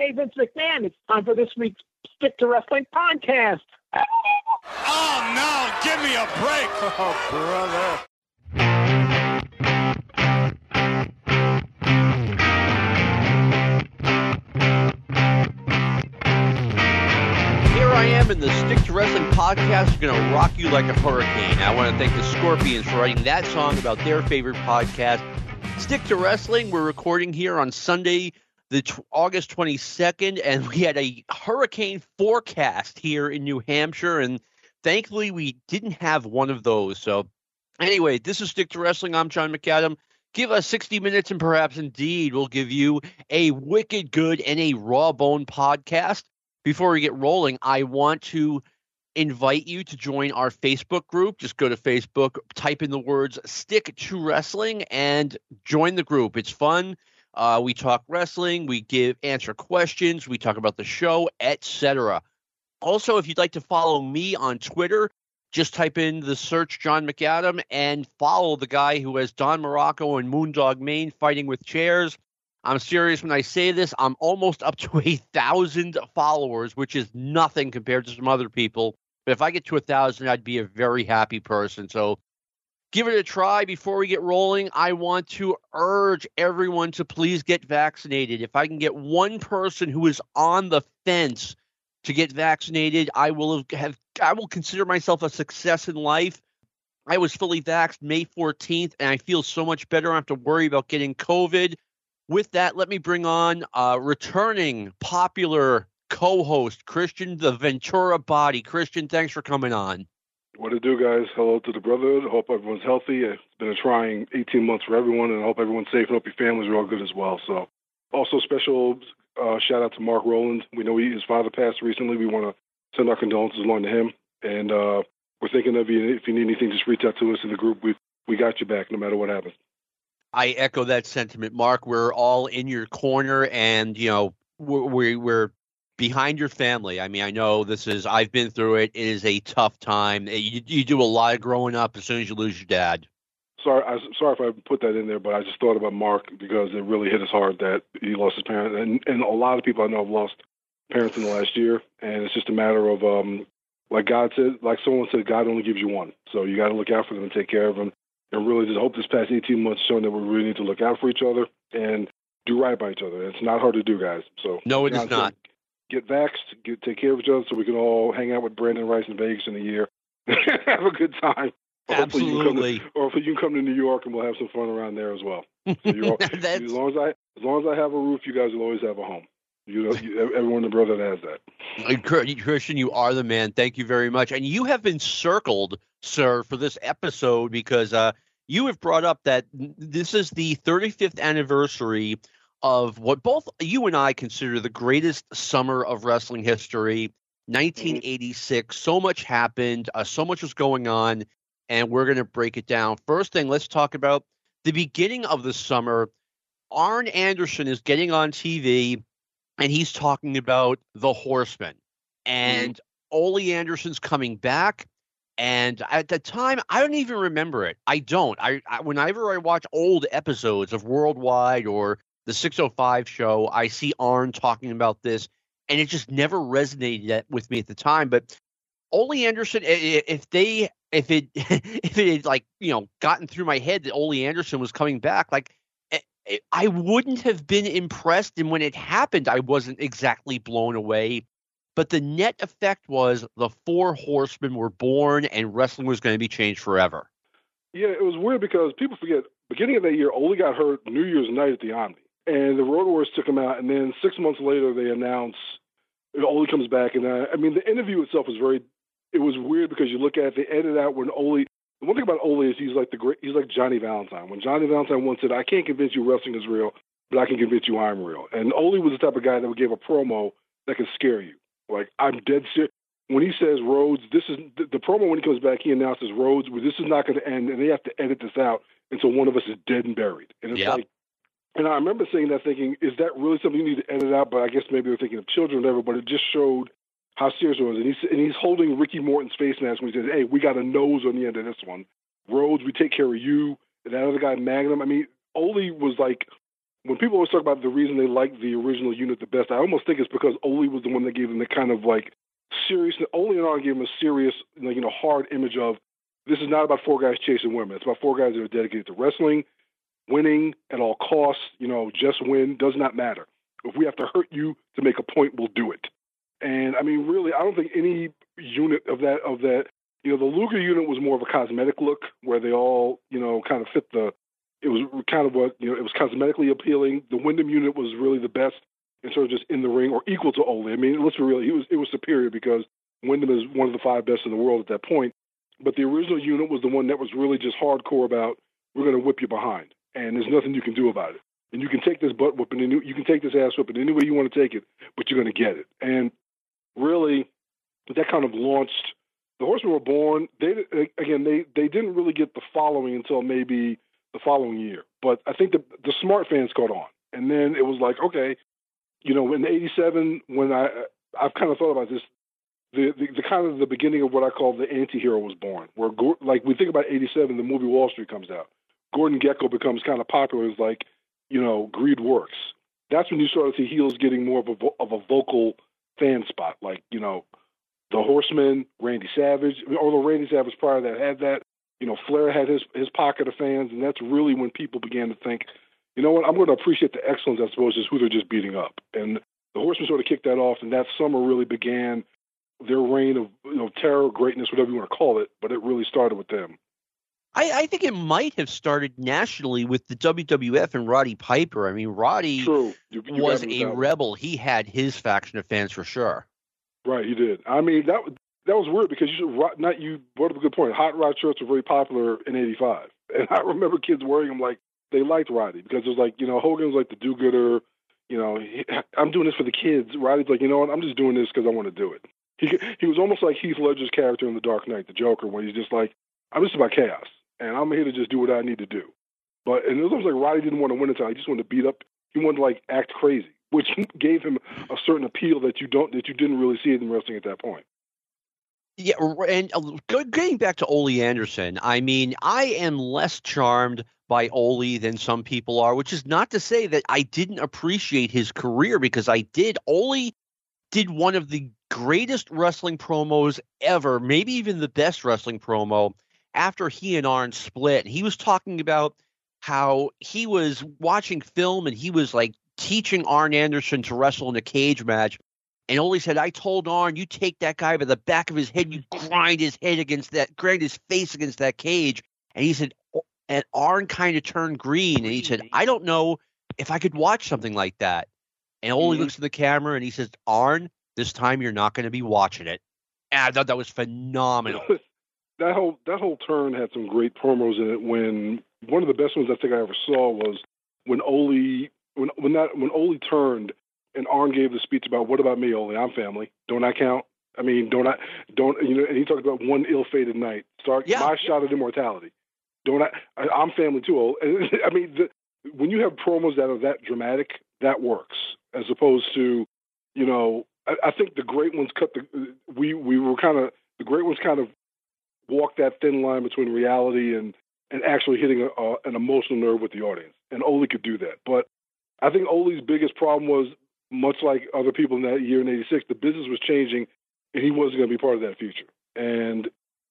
Hey, Vince McMahon, it's time for this week's Stick to Wrestling podcast. Oh, no, give me a break. Oh, brother. Here I am in the Stick to Wrestling podcast, going to rock you like a hurricane. I want to thank the Scorpions for writing that song about their favorite podcast. Stick to Wrestling, we're recording here on Sunday, the t- August 22nd, and we had a hurricane forecast here in New Hampshire, and thankfully we didn't have one of those. So, anyway, this is Stick to Wrestling. I'm John McAdam. Give us 60 minutes, and perhaps indeed we'll give you a wicked good and a raw bone podcast. Before we get rolling, I want to invite you to join our Facebook group. Just go to Facebook, type in the words stick to wrestling, and join the group. It's fun. Uh, we talk wrestling, we give answer questions, we talk about the show, etc. Also, if you'd like to follow me on Twitter, just type in the search John McAdam and follow the guy who has Don Muraco and Moondog Mayne fighting with chairs. I'm serious when I say this. I'm almost up to a thousand followers, which is nothing compared to some other people. But if I get to a thousand, I'd be a very happy person. So give it a try before we get rolling. I want to urge everyone to please get vaccinated. If I can get one person who is on the fence to get vaccinated, I will have I will consider myself a success in life. I was fully vaxxed May 14th, and I feel so much better. I don't have to worry about getting COVID. With that, let me bring on uh, returning popular co-host Christian the Ventura Body. Christian, thanks for coming on. What to do, guys? Hello to the brotherhood. Hope everyone's healthy. It's been a trying 18 months for everyone, and I hope everyone's safe and hope your families are all good as well. So, also special uh, shout out to Mark Rowland. We know he, his father passed recently. We want to send our condolences along to him, and uh, we're thinking of you. If you need anything, just reach out to us in the group. We we got you back, no matter what happens. I echo that sentiment, Mark. We're all in your corner, and you know we're we're behind your family. I mean, I know this is. I've been through it. It is a tough time. You, you do a lot of growing up as soon as you lose your dad. Sorry, I, sorry if I put that in there, but I just thought about Mark because it really hit us hard that he lost his parents, and and a lot of people I know have lost parents in the last year, and it's just a matter of um, like God said, like someone said, God only gives you one, so you got to look out for them and take care of them and really just hope this past 18 months shown that we really need to look out for each other and do right by each other. It's not hard to do, guys. So no, it is not. Get vaxxed, get, take care of each other, so we can all hang out with Brandon Rice in Vegas in a year, have a good time. Absolutely. To, or if you can come to New York and we'll have some fun around there as well. So all, as long as I, as long as I have a roof, you guys will always have a home. You know, you, everyone in the brother has that. Christian, you are the man. Thank you very much. And you have been circled, sir, for this episode because uh, you have brought up that this is the 35th anniversary of what both you and I consider the greatest summer of wrestling history. 1986. So much happened. Uh, so much was going on, and we're going to break it down. First thing, let's talk about the beginning of the summer. Arn Anderson is getting on TV and he's talking about the Horsemen. And mm-hmm. Ole Anderson's coming back. And at the time, I don't even remember it. I don't. I, I whenever I watch old episodes of Worldwide or the 605 show, I see Arn talking about this, and it just never resonated with me at the time. But Ole Anderson, if they, if it, if it had like you know gotten through my head that Ole Anderson was coming back, like eh, eh, I wouldn't have been impressed. And when it happened, I wasn't exactly blown away. But the net effect was the four horsemen were born and wrestling was going to be changed forever. Yeah, it was weird because people forget beginning of that year, Ole got hurt New Year's night at the Omni. And the Road Warriors took him out. And then six months later, they announced Ole comes back. And uh, I mean, the interview itself was very, it was weird because you look at it, they edited out when Ole, the one thing about Ole is he's like the great. He's like Johnny Valentine. When Johnny Valentine once said, "I can't convince you wrestling is real, but I can convince you I'm real," and Ole was the type of guy that would give a promo that could scare you. Like I'm dead serious. When he says Rhodes, this is the, the promo. When he comes back, he announces Rhodes. Well, this is not going to end, and they have to edit this out until one of us is dead and buried. And it's yep. like, and I remember saying that, thinking, is that really something you need to edit out? But I guess maybe they're thinking of children or whatever. But it just showed how serious it was. And he's and he's holding Ricky Morton's face mask when he says, "Hey, we got a nose on the end of this one." Rhodes, we take care of you. And that other guy, Magnum. I mean, Ole was like when people always talk about the reason they like the original unit the best, I almost think it's because Ole was the one that gave them the kind of like serious. Ole and Arn gave them a serious, like, you know, hard image of this is not about four guys chasing women. It's about four guys that are dedicated to wrestling, winning at all costs. You know, just win does not matter. If we have to hurt you to make a point, we'll do it. And I mean, really, I don't think any unit of that of that. You know, the Luger unit was more of a cosmetic look, where they all, you know, kind of fit the it was kind of what you know. It was cosmetically appealing. The Windham unit was really the best in sort of just in the ring or equal to Ole. I mean, let's be real. He was it was superior because Windham is one of the five best in the world at that point. But the original unit was the one that was really just hardcore about we're going to whip you behind, and there's nothing you can do about it. And you can take this butt whipping, and you can take this ass whipping any way you want to take it, but you're going to get it. And really, that kind of launched. The Horsemen were born. They again, they they didn't really get the following until maybe the following year. But I think the the smart fans caught on, and then it was like, okay, you know, in '87 when I I've kind of thought about this, the, the, the kind of the beginning of what I call the anti-hero was born. Where like we think about '87, the movie Wall Street comes out. Gordon Gekko becomes kind of popular. It's like, you know, greed works. That's when you start to see heels getting more of a of a vocal fan spot, like you know, the Horsemen, Randy Savage. Although Randy Savage prior to that had that, you know, Flair had his his pocket of fans, and that's really when people began to think, you know what, I'm going to appreciate the excellence as opposed to who they're just beating up. And the Horsemen sort of kicked that off, and that summer really began their reign of you know terror, greatness, whatever you want to call it. But it really started with them. I, I think it might have started nationally with the WWF and Roddy Piper. I mean, Roddy. You, you was a rebel. He had his faction of fans for sure. Right, he did. I mean, that that was weird because you should not you brought up a good point. Hot rod shirts were very popular in '85, and I remember kids wearing them like they liked Roddy because it was like you know Hogan was like the do-gooder. You know, he, I'm doing this for the kids. Roddy's like, you know what? I'm just doing this because I want to do it. He he was almost like Heath Ledger's character in The Dark Knight, the Joker, when he's just like, I'm just about chaos, and I'm here to just do what I need to do. But and it was almost like Roddy didn't want to win until he just wanted to beat up. He wanted to like act crazy, which gave him a certain appeal that you don't that you didn't really see in wrestling at that point. Yeah, and uh, getting back to Ole Anderson, I mean, I am less charmed by Ole than some people are, which is not to say that I didn't appreciate his career because I did. Ole did one of the greatest wrestling promos ever, maybe even the best wrestling promo after he and Arn split. He was talking about how he was watching film and he was like teaching Arn Anderson to wrestle in a cage match and Ole said, I told Arn, you take that guy by the back of his head, you grind his head against that, grind his face against that cage. And he said, oh, and Arn kind of turned green. And he said, I don't know if I could watch something like that. And Ole mm-hmm. looks at the camera and he says, Arn, this time you're not going to be watching it. And I thought that was phenomenal. That whole that whole turn had some great promos in it. When one of the best ones I think I ever saw was when Ole when when that when Ole turned and Arn gave the speech about what about me, Ole? I'm family. Don't I count? I mean, don't I? Don't you know? And he talked about one ill-fated night. Start yeah. my shot at immortality. Don't I? I am family too, Ole. I mean, the, when you have promos that are that dramatic, that works. As opposed to, you know, I, I think the great ones cut the. We we were kind of the great ones kind of walk that thin line between reality and and actually hitting a, an emotional nerve with the audience. And Ole could do that. But I think Ole's biggest problem was much like other people in that year in '86, the business was changing, and he wasn't going to be part of that future. And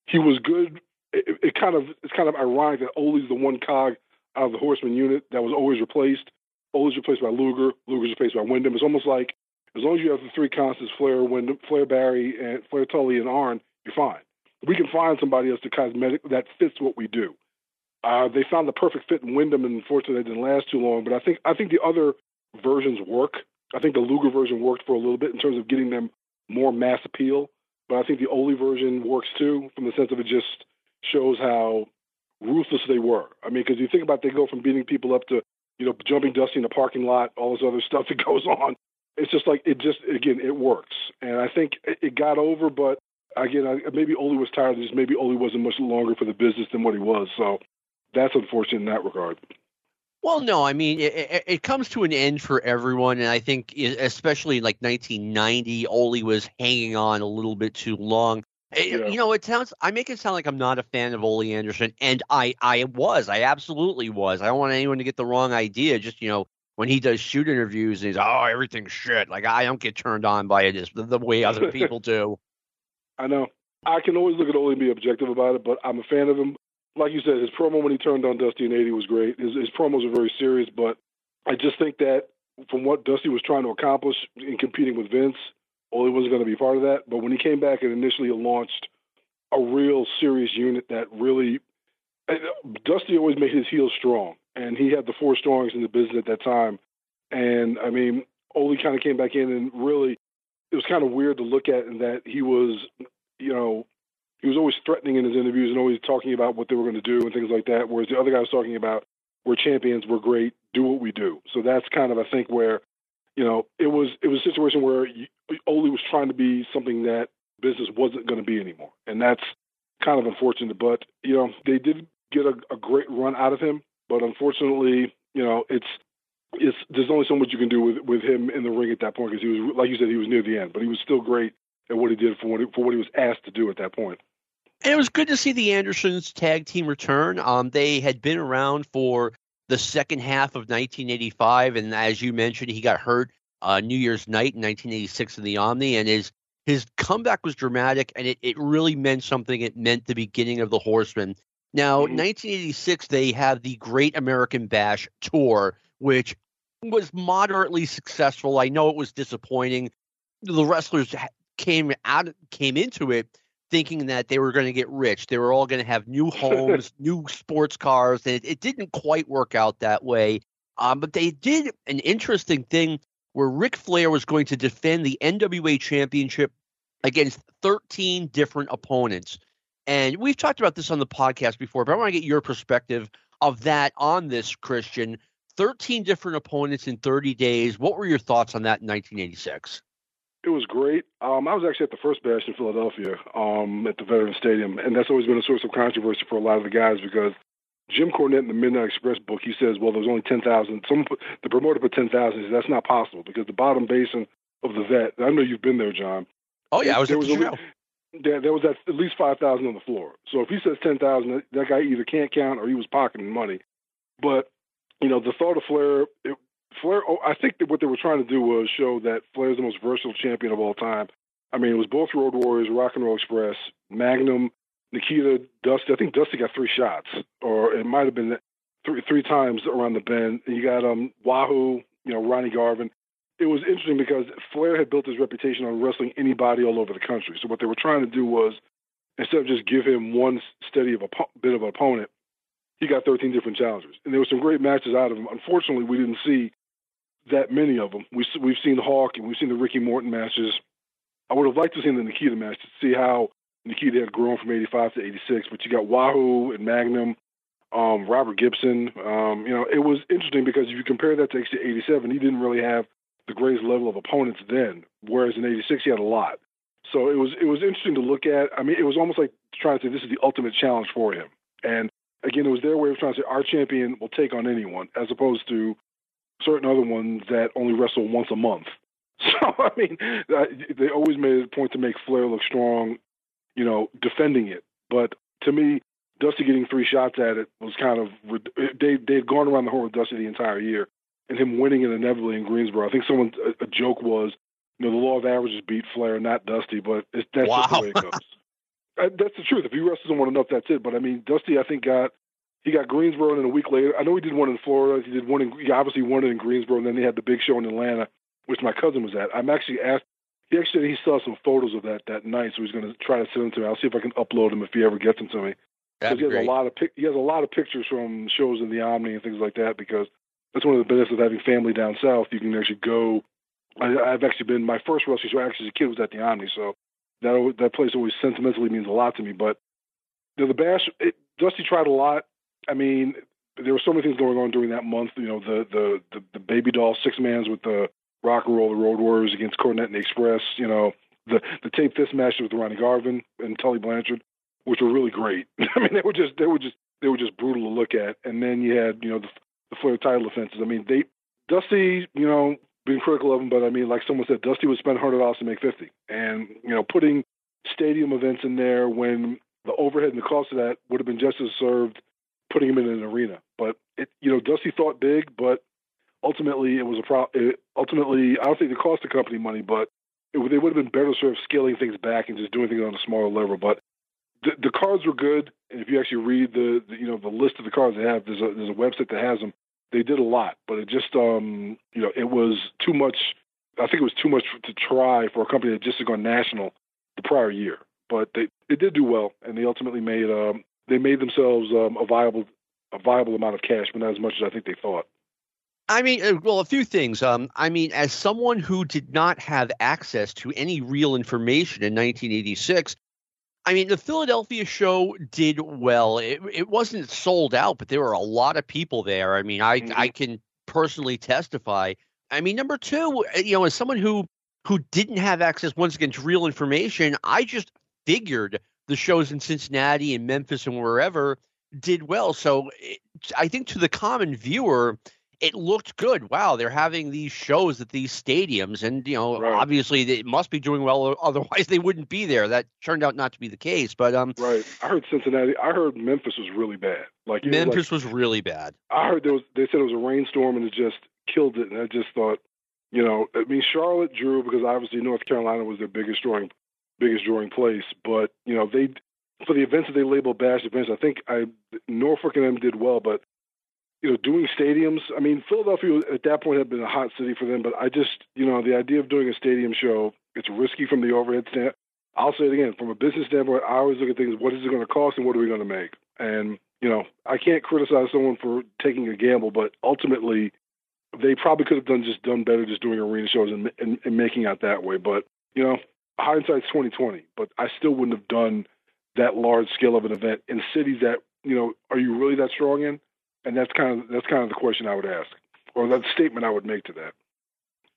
he was good. It, it, kind of it's kind of ironic that Ole's the one cog out of the Horseman unit that was always replaced. Ole's replaced by Luger. Luger's replaced by Windham. It's almost like as long as you have the three constants, Flair, Windham, Flair, Barry, and Flair, Tully, and Arn, you're fine. We can find somebody else to cosmetic that fits what we do. Uh, they found the perfect fit in Windham, and unfortunately, they didn't last too long. But I think I think the other versions work. I think the Luger version worked for a little bit in terms of getting them more mass appeal, but I think the Ole version works too, from the sense of it just shows how ruthless they were. I mean, because you think about they go from beating people up to you know jumping Dusty in the parking lot, all this other stuff that goes on. It's just like it just again it works, and I think it got over, but again, I, maybe Ole was tired. Just maybe Ole wasn't much longer for the business than what he was. So that's unfortunate in that regard. Well, no, I mean it, it, comes to an end for everyone, and I think especially like 1990, Ole was hanging on a little bit too long. Eh, yeah. You know, it sounds. I make it sound like I'm not a fan of Ole Anderson, and I I was, I absolutely was. I don't want anyone to get the wrong idea. Just you know, when he does shoot interviews and he's oh everything's shit. Like I don't get turned on by it the, the way other people do. I know. I can always look at Ole and be objective about it, but I'm a fan of him. Like you said, his promo when he turned on Dusty in '80 was great. His, his promos are very serious, but I just think that from what Dusty was trying to accomplish in competing with Vince, Ole wasn't going to be part of that. But when he came back and initially launched a real serious unit that really uh, Dusty always made his heels strong, and he had the four strongest in the business at that time. And I mean, Ole kind of came back in, and really, it was kind of weird to look at in that he was, you know, he was always threatening in his interviews and always talking about what they were going to do and things like that. Whereas the other guy was talking about, we're champions, we're great, do what we do. So that's kind of, I think, where, you know, it was it was a situation where Ole was trying to be something that business wasn't going to be anymore, and that's kind of unfortunate. But you know, they did get a, a great run out of him. But unfortunately, you know, it's it's there's only so much you can do with with him in the ring at that point because he was like you said he was near the end, but he was still great at what he did for what he, for what he was asked to do at that point. And it was good to see the Andersons tag team return. Um, they had been around for the second half of 1985, and as you mentioned, he got hurt uh, New Year's night in 1986 in the Omni, and his his comeback was dramatic, and it, it really meant something. It meant the beginning of the Horsemen. Now, mm-hmm. 1986, they had the Great American Bash tour, which was moderately successful. I know it was disappointing. The wrestlers came out came into it thinking that they were going to get rich. They were all going to have new homes, new sports cars, and it, it, didn't quite work out that way. Um, but they did an interesting thing where Ric Flair was going to defend the NWA Championship against 13 different opponents. And we've talked about this on the podcast before, but I want to get your perspective of that on this, Christian. 13 different opponents in 30 days. What were your thoughts on that in 1986? It was great. Um, I was actually at the first bash in Philadelphia um, at the Veterans Stadium, and that's always been a source of controversy for a lot of the guys because Jim Cornette in the Midnight Express book, he says, well, there's only 10,000. Some the promoter put 10,000. That's not possible because the bottom basin of the vet. I know you've been there, John. Oh yeah, I was there at the was show there, there was at, at least five thousand on the floor. So if he says ten thousand, that guy either can't count or he was pocketing money. But you know, the thought of Flair, it, Flair. Oh, I think that what they were trying to do was show that Flair is the most versatile champion of all time. I mean, it was both Road Warriors, Rock and Roll Express, Magnum, Nikita, Dusty. I think Dusty got three shots, or it might have been three three times around the bend. And you got um Wahoo, you know, Ronnie Garvin it was interesting because Flair had built his reputation on wrestling anybody all over the country. So what they were trying to do was instead of just give him one steady of a bit of an opponent, he got 13 different challengers, and there were some great matches out of him. Unfortunately, we didn't see that many of them. We we've seen Hawk and we've seen the Ricky Morton matches. I would have liked to see the Nikita match to see how Nikita had grown from 85 to 86. But you got Wahoo and Magnum, um, Robert Gibson. Um, you know, it was interesting because if you compare that to 87, he didn't really have the greatest level of opponents then, whereas in '86 he had a lot. So it was it was interesting to look at. I mean, it was almost like trying to say this is the ultimate challenge for him. And again, it was their way of trying to say our champion will take on anyone, as opposed to certain other ones that only wrestle once a month. So I mean, they always made it a point to make Flair look strong, you know, defending it. But to me, Dusty getting three shots at it was kind of they they had gone around the horn with Dusty the entire year, and him winning it inevitably in Greensboro. I think someone a, a joke was, you know, the law of averages beat Flair, not Dusty, but it's, that's wow. just the way it goes. uh, that's the truth. If you wrestle someone enough, that's it. But I mean, Dusty, I think got he got Greensboro, and then a week later, I know he did one in Florida. He did one in he obviously won it in Greensboro, and then they had the big show in Atlanta, which my cousin was at. I'm actually asked. He actually he saw some photos of that that night, so he's going to try to send them to me. I'll see if I can upload them if he ever gets them to me. Because he has great. a lot of he has a lot of pictures from shows in the Omni and things like that. Because that's one of the benefits of having family down south. You can actually go. I, I've actually been my first wrestling show actually as a kid was at the Omni, so that that place always sentimentally means a lot to me. But you the Bash, it, Dusty tried a lot. I mean, there were so many things going on during that month. You know, the the the, the baby doll six mans with the Rock and Roll, the Road Warriors against Cornette and the Express. You know, the the taped fist match with Ronnie Garvin and Tully Blanchard, which were really great. I mean, they were just they were just they were just brutal to look at. And then you had you know the the Flair title defenses. I mean, they Dusty, you know, being critical of him, but I mean, like someone said, Dusty would spend hundred dollars to make fifty, and you know, putting stadium events in there when the overhead and the cost of that would have been just as served putting him in an arena. But it, you know, Dusty thought big, but ultimately it was a pro. It, ultimately, I don't think it cost the company money, but it, they would have been better served scaling things back and just doing things on a smaller level. But the, the cards were good, and if you actually read the, the you know the list of the cards they have, there's a there's a website that has them. They did a lot, but it just um you know it was too much. I think it was too much to try for a company that just had gone national the prior year. But they they did do well, and they ultimately made um they made themselves um, a viable a viable amount of cash, but not as much as I think they thought. I mean, uh, well, a few things. Um, I mean, as someone who did not have access to any real information in 1986, I mean, the Philadelphia show did well. It, it wasn't sold out, but there were a lot of people there. I mean, I mm-hmm. I can personally testify. I mean, number two, uh, you know, as someone who who didn't have access once again to real information, I just figured the shows in Cincinnati and Memphis and wherever did well. So it, I think to the common viewer, it looked good. Wow, they're having these shows at these stadiums, and you know, right. obviously they must be doing well. Otherwise, they wouldn't be there. That turned out not to be the case. But um, right. I heard Cincinnati. I heard Memphis was really bad. Like Memphis was, like, was really bad. I heard there was. They said it was a rainstorm, and it just killed it. And I just thought, you know, I mean, Charlotte drew because obviously North Carolina was their biggest drawing, biggest drawing place. But you know, they for the events that they labeled bash events, I think I Norfolk and them did well, but you know, doing stadiums. I mean, Philadelphia at that point had been a hot city for them, but I just, you know, the idea of doing a stadium show, it's risky from the overhead stand. I'll say it again, from a business standpoint, I always look at things: what is it going to cost, and what are we going to make? And you know, I can't criticize someone for taking a gamble, but ultimately, they probably could have done just done better just doing arena shows and, and, and making out that way. But you know, hindsight's twenty twenty. But I still wouldn't have done that large scale of an event in cities that you know, are you really that strong in? And that's kind of that's kind of the question I would ask, or that statement I would make to that.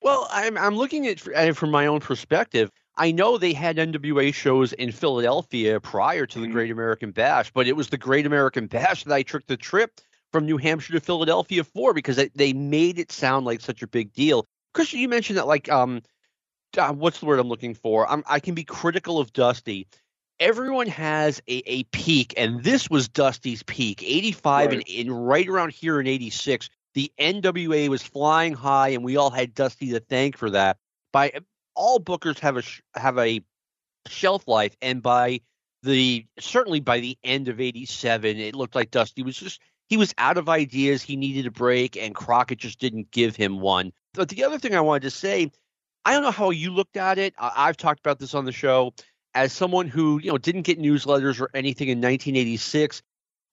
Well, I'm I'm looking at it from my own perspective. I know they had NWA shows in Philadelphia prior to the mm-hmm. Great American Bash, but it was the Great American Bash that I took the trip from New Hampshire to Philadelphia for because they they made it sound like such a big deal. Christian, you mentioned that like um, uh, what's the word I'm looking for? I'm, I can be critical of Dusty, everyone has a, a peak, and this was Dusty's peak. 85 right. and, and right around here in 86, the NWA was flying high, and we all had Dusty to thank for that. By all bookers have a have a shelf life, and by the certainly by the end of 87, it looked like Dusty was just he was out of ideas. He needed a break, and Crockett just didn't give him one. But the other thing I wanted to say, I don't know how you looked at it. I've talked about this on the show as someone who you know didn't get newsletters or anything in 1986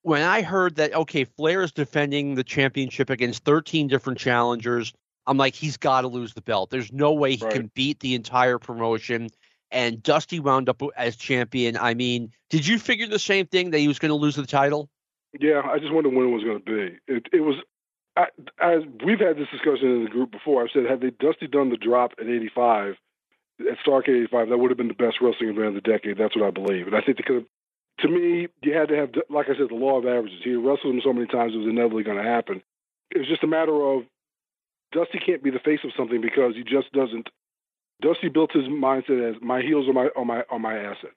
when i heard that okay flair is defending the championship against 13 different challengers i'm like he's got to lose the belt. There's no way he right. can beat the entire promotion. And dusty wound up as champion. I mean did you figure the same thing that he was going to lose the title? Yeah i just wondered when it was going to be. It, it was I, as we've had this discussion in the group before. I've said had they dusty done the drop at 85 at Starrcade 85, that would have been the best wrestling event of the decade. That's what I believe. And I think they could have, to me, you had to have, like I said, the law of averages. He wrestled him so many times, it was inevitably going to happen. It was just a matter of Dusty can't be the face of something because he just doesn't. Dusty built his mindset as my heels are my are my are my asset.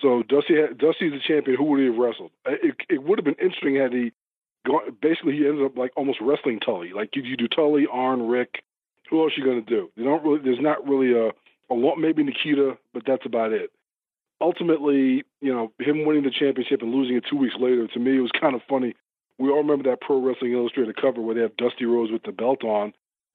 So Dusty had, Dusty's the champion. Who would he have wrestled? It, it would have been interesting had he gone. Basically, he ended up like almost wrestling Tully. Like you, you do Tully, Arn, Rick. Who else are you going to do? Don't really. There's not really a a lot, maybe Nikita, but that's about it. Ultimately, you know, him winning the championship and losing it two weeks later, to me, it was kind of funny. We all remember that Pro Wrestling Illustrated cover where they have Dusty Rhodes with the belt on,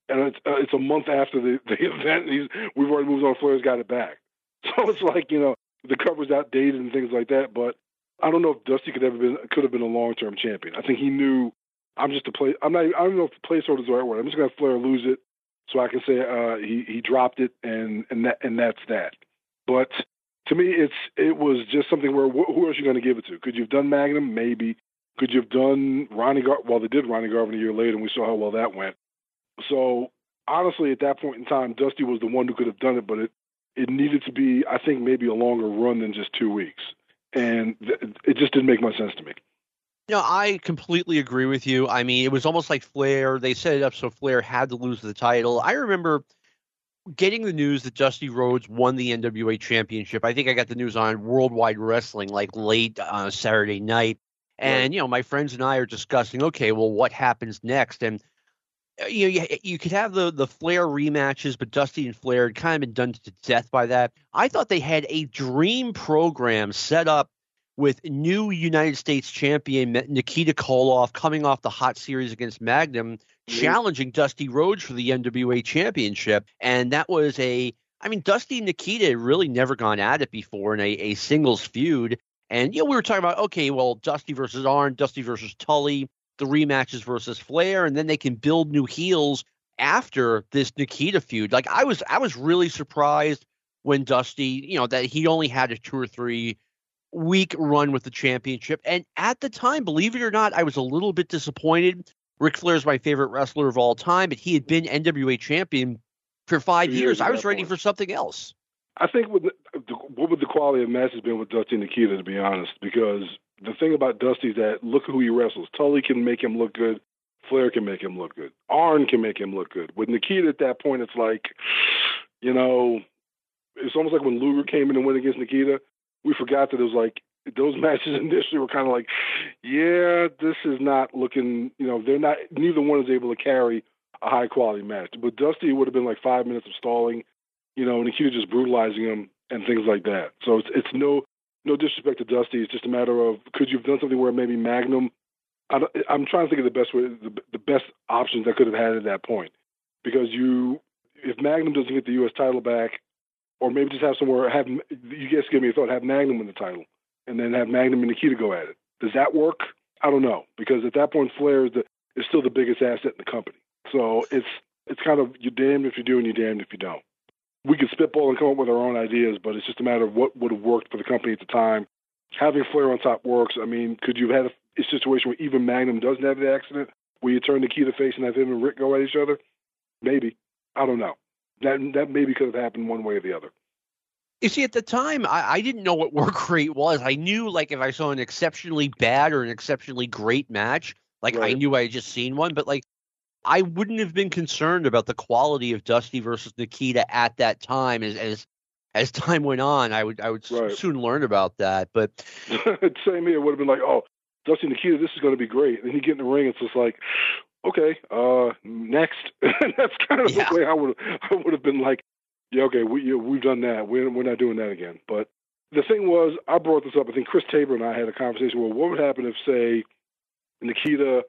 and it's uh, it's a month after the, the event. He's, we've already moved on. Flair's got it back, so it's like you know the cover's outdated and things like that. But I don't know if Dusty could ever been could have been a long term champion. I think he knew I'm just a play. I'm not. I don't know if placeholder is the right word. I'm just gonna Flair lose it so I can say uh, he he dropped it and and that and that's that. But to me, it's it was just something where wh- who else are you going to give it to? Could you have done Magnum? Maybe. Could you have done Ronnie Gar? Well, they did Ronnie Garvin a year later, and we saw how well that went. So honestly, at that point in time, Dusty was the one who could have done it, but it it needed to be, I think, maybe a longer run than just two weeks, and th- it just didn't make much sense to me. No, I completely agree with you. I mean, it was almost like Flair. They set it up so Flair had to lose the title. I remember getting the news that Dusty Rhodes won the NWA Championship. I think I got the news on Worldwide Wrestling like late uh, Saturday night. And, you know, my friends and I are discussing, okay, well, what happens next? And uh, you know, you, you could have the the Flair rematches, but Dusty and Flair had kind of been done to death by that. I thought they had a dream program set up with new United States champion Nikita Koloff coming off the hot series against Magnum, mm-hmm. challenging Dusty Rhodes for the NWA championship. And that was a, I mean, Dusty and Nikita had really never gone at it before in a, a singles feud. And, you know, we were talking about, okay, well, Dusty versus Arn, Dusty versus Tully, the rematches versus Flair, and then they can build new heels after this Nikita feud. Like I was, I was really surprised when Dusty, you know, that he only had a two or three week run with the championship. And at the time, believe it or not, I was a little bit disappointed. Ric Flair is my favorite wrestler of all time, but he had been NWA champion for five years. years I was ready point. for something else. I think the, what would the quality of match has been with Dusty Nikita, to be honest, because the thing about Dusty is that look who he wrestles. Tully can make him look good. Flair can make him look good. Arn can make him look good. With Nikita at that point, it's like, you know, it's almost like when Luger came in and went against Nikita we forgot that it was like those matches initially were kind of like, yeah, this is not looking, you know, they're not, neither one is able to carry a high quality match. But Dusty would have been like five minutes of stalling, you know, and Nikita just brutalizing him and things like that. So it's it's no no disrespect to Dusty. It's just a matter of could you have done something where maybe Magnum. I am trying to think of the best way, the, the best options I could have had at that point, because you, if Magnum doesn't get the U.S. title back, or maybe just have somewhere have you guys give me a thought have Magnum win the title, and then have Magnum and Nikita go at it. Does that work? I don't know because at that point Flair is, the, is still the biggest asset in the company. So it's it's kind of you're damned if you do and you're damned if you don't. We could spitball and come up with our own ideas, but it's just a matter of what would have worked for the company at the time. Having Flair on top works. I mean, could you have had a, a situation where even Magnum doesn't have the accident, where you turn Nikita face and have him and Rick go at each other? Maybe. I don't know. That that maybe could have happened one way or the other. You see, at the time, I, I, didn't know what work rate was. I knew, like, if I saw an exceptionally bad or an exceptionally great match, like, right. I knew I had just seen one, but, like, I wouldn't have been concerned about the quality of Dusty versus Nikita at that time. As as, as time went on, I would I would right. soon learn about that. But same here, it would have been like, oh, Dusty Nikita, this is going to be great. And then you get in the ring, it's just like, okay, uh, next. That's kind of yeah. the way I would I would have been like, yeah, okay, we we've done that. We're we're not doing that again. But the thing was, I brought this up. I think Chris Tabor and I had a conversation. Well, what would happen if, say, Nikita?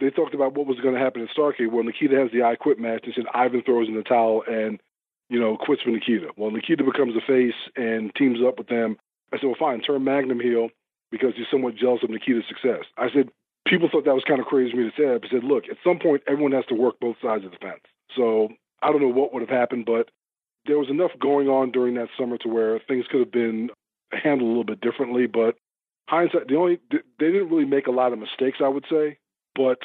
They talked about what was going to happen in Starrcade. Well, Nikita has the I Quit match. They said Ivan throws in the towel and you know quits for Nikita. Well, Nikita becomes a face and teams up with them. I said, well, fine, turn Magnum heel because he's somewhat jealous of Nikita's success. I said, people thought that was kind of crazy for me to say. I said, look, at some point, everyone has to work both sides of the fence. So I don't know what would have happened, but there was enough going on during that summer to where things could have been handled a little bit differently. But hindsight, the only they didn't really make a lot of mistakes, I would say. But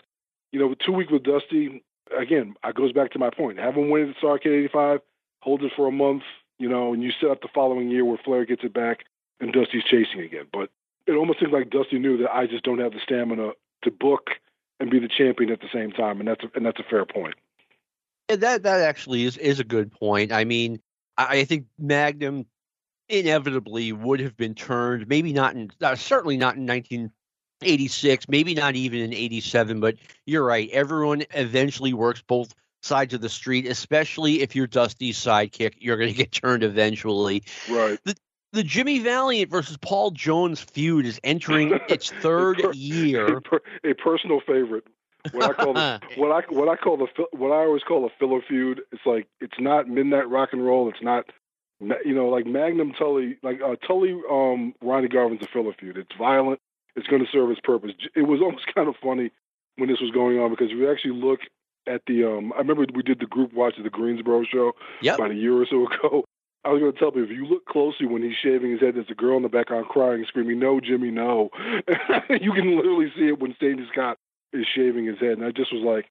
you know, two weeks with Dusty, again, it goes back to my point. Have him win at Starrcade '85, hold it for a month, you know, and you set up the following year where Flair gets it back and Dusty's chasing again. But it almost seems like Dusty knew that I just don't have the stamina to book and be the champion at the same time, and that's a, and that's a fair point. And that that actually is is a good point. I mean, I think Magnum inevitably would have been turned, maybe not in uh, certainly not in 1986, maybe not even in 87, but you're right. Everyone eventually works both sides of the street, especially if you're Dusty's sidekick, you're going to get turned eventually. Right. The, the Jimmy Valiant versus Paul Jones feud is entering its third a per, year. A, per, a, personal favorite. What I call the, what I what I call the what I always call a filler feud. It's like it's not midnight rock and roll. It's not you know like Magnum Tully like uh, Tully um Ronnie Garvin's a filler feud. It's violent. It's going to serve its purpose. It was almost kind of funny when this was going on because if you actually look at the um I remember we did the group watch of the Greensboro show yep. about a year or so ago I was going to tell you if you look closely when he's shaving his head, there's a girl in the background crying, screaming, "No, Jimmy, no!" you can literally see it when Sandy Scott is shaving his head, and I just was like,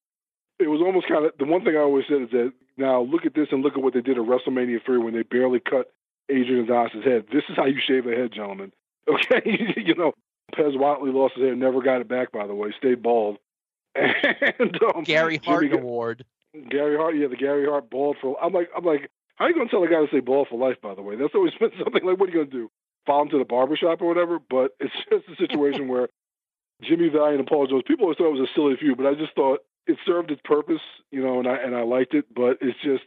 it was almost kind of the one thing I always said is that now look at this and look at what they did at WrestleMania 3 when they barely cut Adrian Adonis's head. This is how you shave a head, gentlemen. Okay, you know, Pez Whatley lost his hair, never got it back. By the way, stayed bald. And um, Gary Hart Jimmy, Award. Gary Hart, yeah, the Gary Hart bald for. I'm like, I'm like, how are you going to tell a guy to say ball for life, by the way? That's always been something like, what are you going to do? Follow him to the barbershop or whatever? But it's just a situation where Jimmy Valiant and Paul Jones, people always thought it was a silly feud, but I just thought it served its purpose, you know, and I and I liked it, but it's just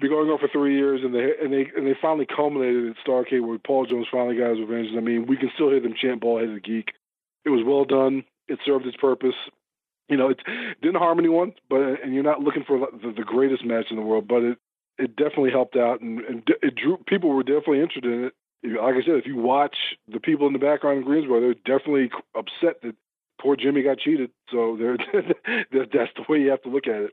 been going on for three years, and they and they and they finally culminated at Starcade where Paul Jones finally got his revenge. I mean, we can still hear them chant "Ball-headed geek." It was well done. It served its purpose. You know, it didn't harm anyone, but and you're not looking for the, the greatest match in the world, but it it definitely helped out, and, and it drew people were definitely interested in it. Like I said, if you watch the people in the background in Greensboro, they're definitely upset that poor Jimmy got cheated. So they're, that's the way you have to look at it.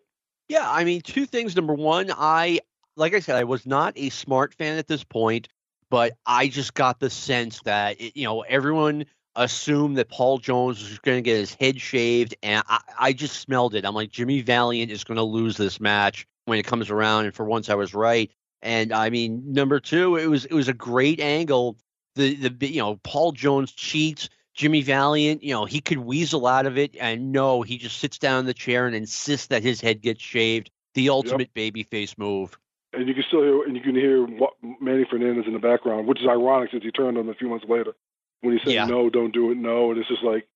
Yeah, I mean, two things. Number one, I like I said, I was not a smart fan at this point, but I just got the sense that it, you know everyone assumed that Paul Jones was going to get his head shaved, and I, I just smelled it. I'm like, Jimmy Valiant is going to lose this match when it comes around, and for once I was right. And I mean, number two, it was it was a great angle. The the you know Paul Jones cheats. Jimmy Valiant, you know, he could weasel out of it, and no, he just sits down in the chair and insists that his head gets shaved. The ultimate yep. babyface move and you can still hear and you can hear Manny Fernandez in the background, which is ironic since he turned on him a few months later when he said yeah. no, don't do it, no, and it's just like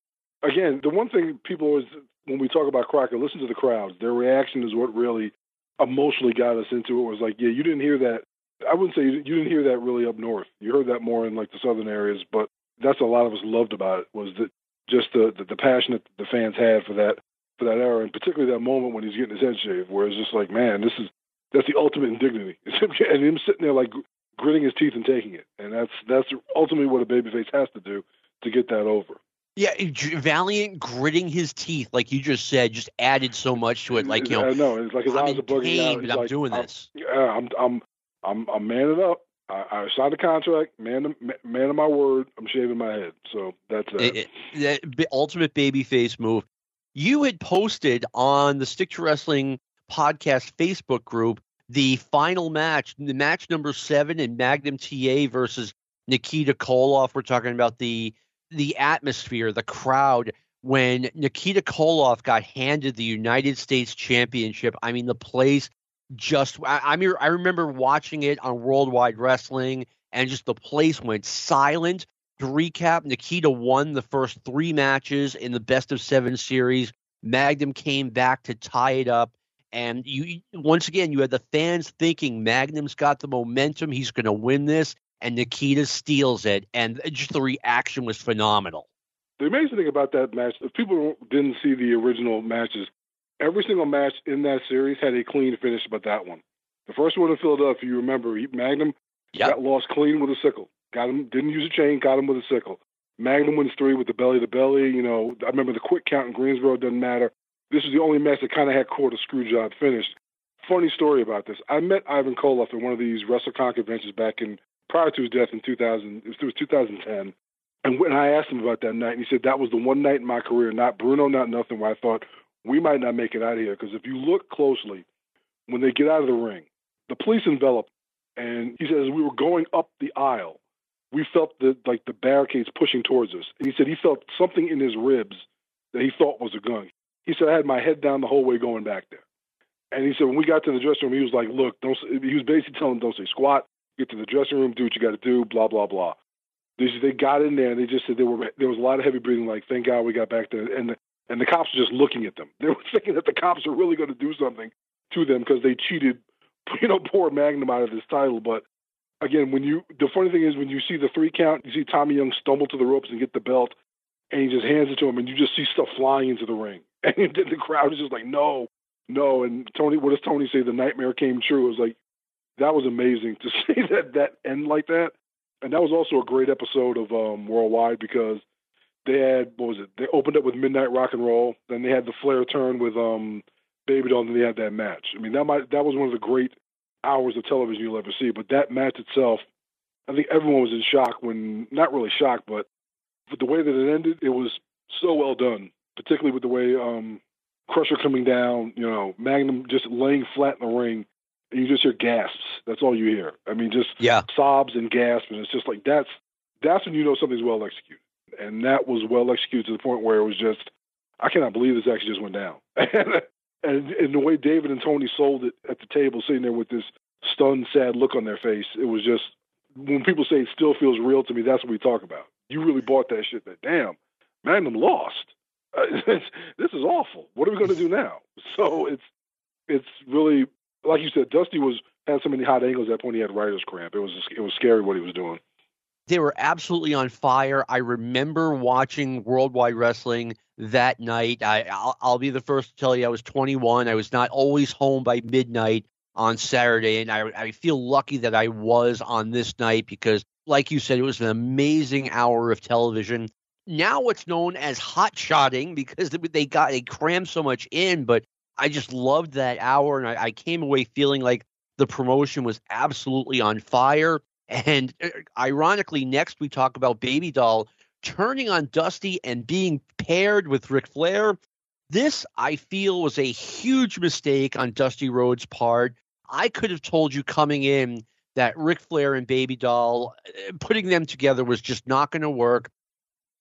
again the one thing people always when we talk about Crockett, listen to the crowds. Their reaction is what really emotionally got us into it. Was like, yeah, you didn't hear that. I wouldn't say you, didn't hear that really up north. You heard that more in like the southern areas, but that's a lot of us loved about it was that just the, the the passion that the fans had for that for that era, and particularly that moment when he's getting his head shaved, where it's just like, man, this is that's the ultimate indignity. and him sitting there like gritting his teeth and taking it, and that's that's ultimately what a babyface has to do to get that over. Yeah, Valiant gritting his teeth, like you just said, just added so much to it. Like you know, I know it's like his I'm eyes are bugging out. But I'm like, doing I'm, this. Yeah, I'm I'm I'm I'm manning up. I, I signed a contract, man, man of my word. I'm shaving my head, so that's it. it, it ultimate babyface move. You had posted on the Stick to Wrestling podcast Facebook group the final match, the match number seven in Magnum TA versus Nikita Koloff. We're talking about the the atmosphere, the crowd when Nikita Koloff got handed the United States Championship. I mean, the place just I, mean I remember watching it on Worldwide Wrestling and just the place went silent. To recap, Nikita won the first three matches in the best of seven series. Magnum came back to tie it up. And you once again, you had the fans thinking Magnum's got the momentum; he's going to win this, and Nikita steals it, and just the reaction was phenomenal. The amazing thing about that match, if people didn't see the original matches, every single match in that series had a clean finish, but that one. The first one in Philadelphia, you remember, Magnum yep. got lost clean with a sickle. Got him, didn't use a chain, got him with a sickle. Magnum wins three with the belly to belly. You know, I remember the quick count in Greensboro doesn't matter. This was the only match that kind of had a screw job finished. Funny story about this. I met Ivan Koloff at one of these WrestleCon conventions back in prior to his death in 2000. It was 2010. And when I asked him about that night, and he said that was the one night in my career, not Bruno, not nothing, where I thought we might not make it out of here. Because if you look closely, when they get out of the ring, the police envelop, and he says we were going up the aisle, we felt the like the barricades pushing towards us. And he said he felt something in his ribs that he thought was a gun. He said, I had my head down the whole way going back there. And he said, when we got to the dressing room, he was like, look, don't, he was basically telling don't say squat, get to the dressing room, do what you got to do, blah, blah, blah. They, they got in there and they just said there were there was a lot of heavy breathing. Like, thank God we got back there. And the, and the cops were just looking at them. They were thinking that the cops were really going to do something to them because they cheated, you know, poor Magnum out of this title. But again, when you the funny thing is when you see the three count, you see Tommy Young stumble to the ropes and get the belt, and he just hands it to him, and you just see stuff flying into the ring. And then the crowd is just like, no, no. And Tony, what does Tony say? The nightmare came true. It was like, that was amazing to see that that end like that. And that was also a great episode of um, Worldwide because they had what was it? They opened up with Midnight Rock and Roll, then they had the Flair turn with um, Baby Doll, and then they had that match. I mean, that might that was one of the great hours of television you'll ever see. But that match itself, I think everyone was in shock when not really shocked, but the way that it ended, it was so well done particularly with the way um, Crusher coming down, you know, Magnum just laying flat in the ring, you just hear gasps. That's all you hear. I mean, just yeah. sobs and gasps, and it's just like that's that's when you know something's well executed, and that was well executed to the point where it was just, I cannot believe this actually just went down. and, and the way David and Tony sold it at the table, sitting there with this stunned, sad look on their face, it was just when people say it still feels real to me. That's what we talk about. You really bought that shit. That damn, Magnum lost this is awful. What are we going to do now? So it's it's really like you said. Dusty was had so many hot angles at that point. He had writer's cramp. It was it was scary what he was doing. They were absolutely on fire. I remember watching Worldwide Wrestling that night. I, I'll, I'll be the first to tell you I was 21. I was not always home by midnight on Saturday, and I, I feel lucky that I was on this night because, like you said, it was an amazing hour of television. Now it's known as hot shotting because they got they crammed so much in, but I just loved that hour, and I, I came away feeling like the promotion was absolutely on fire. And uh, ironically, next we talk about Baby Doll turning on Dusty and being paired with Ric Flair. This, I feel, was a huge mistake on Dusty Rhodes' part. I could have told you coming in that Ric Flair and Baby Doll, uh, putting them together was just not going to work.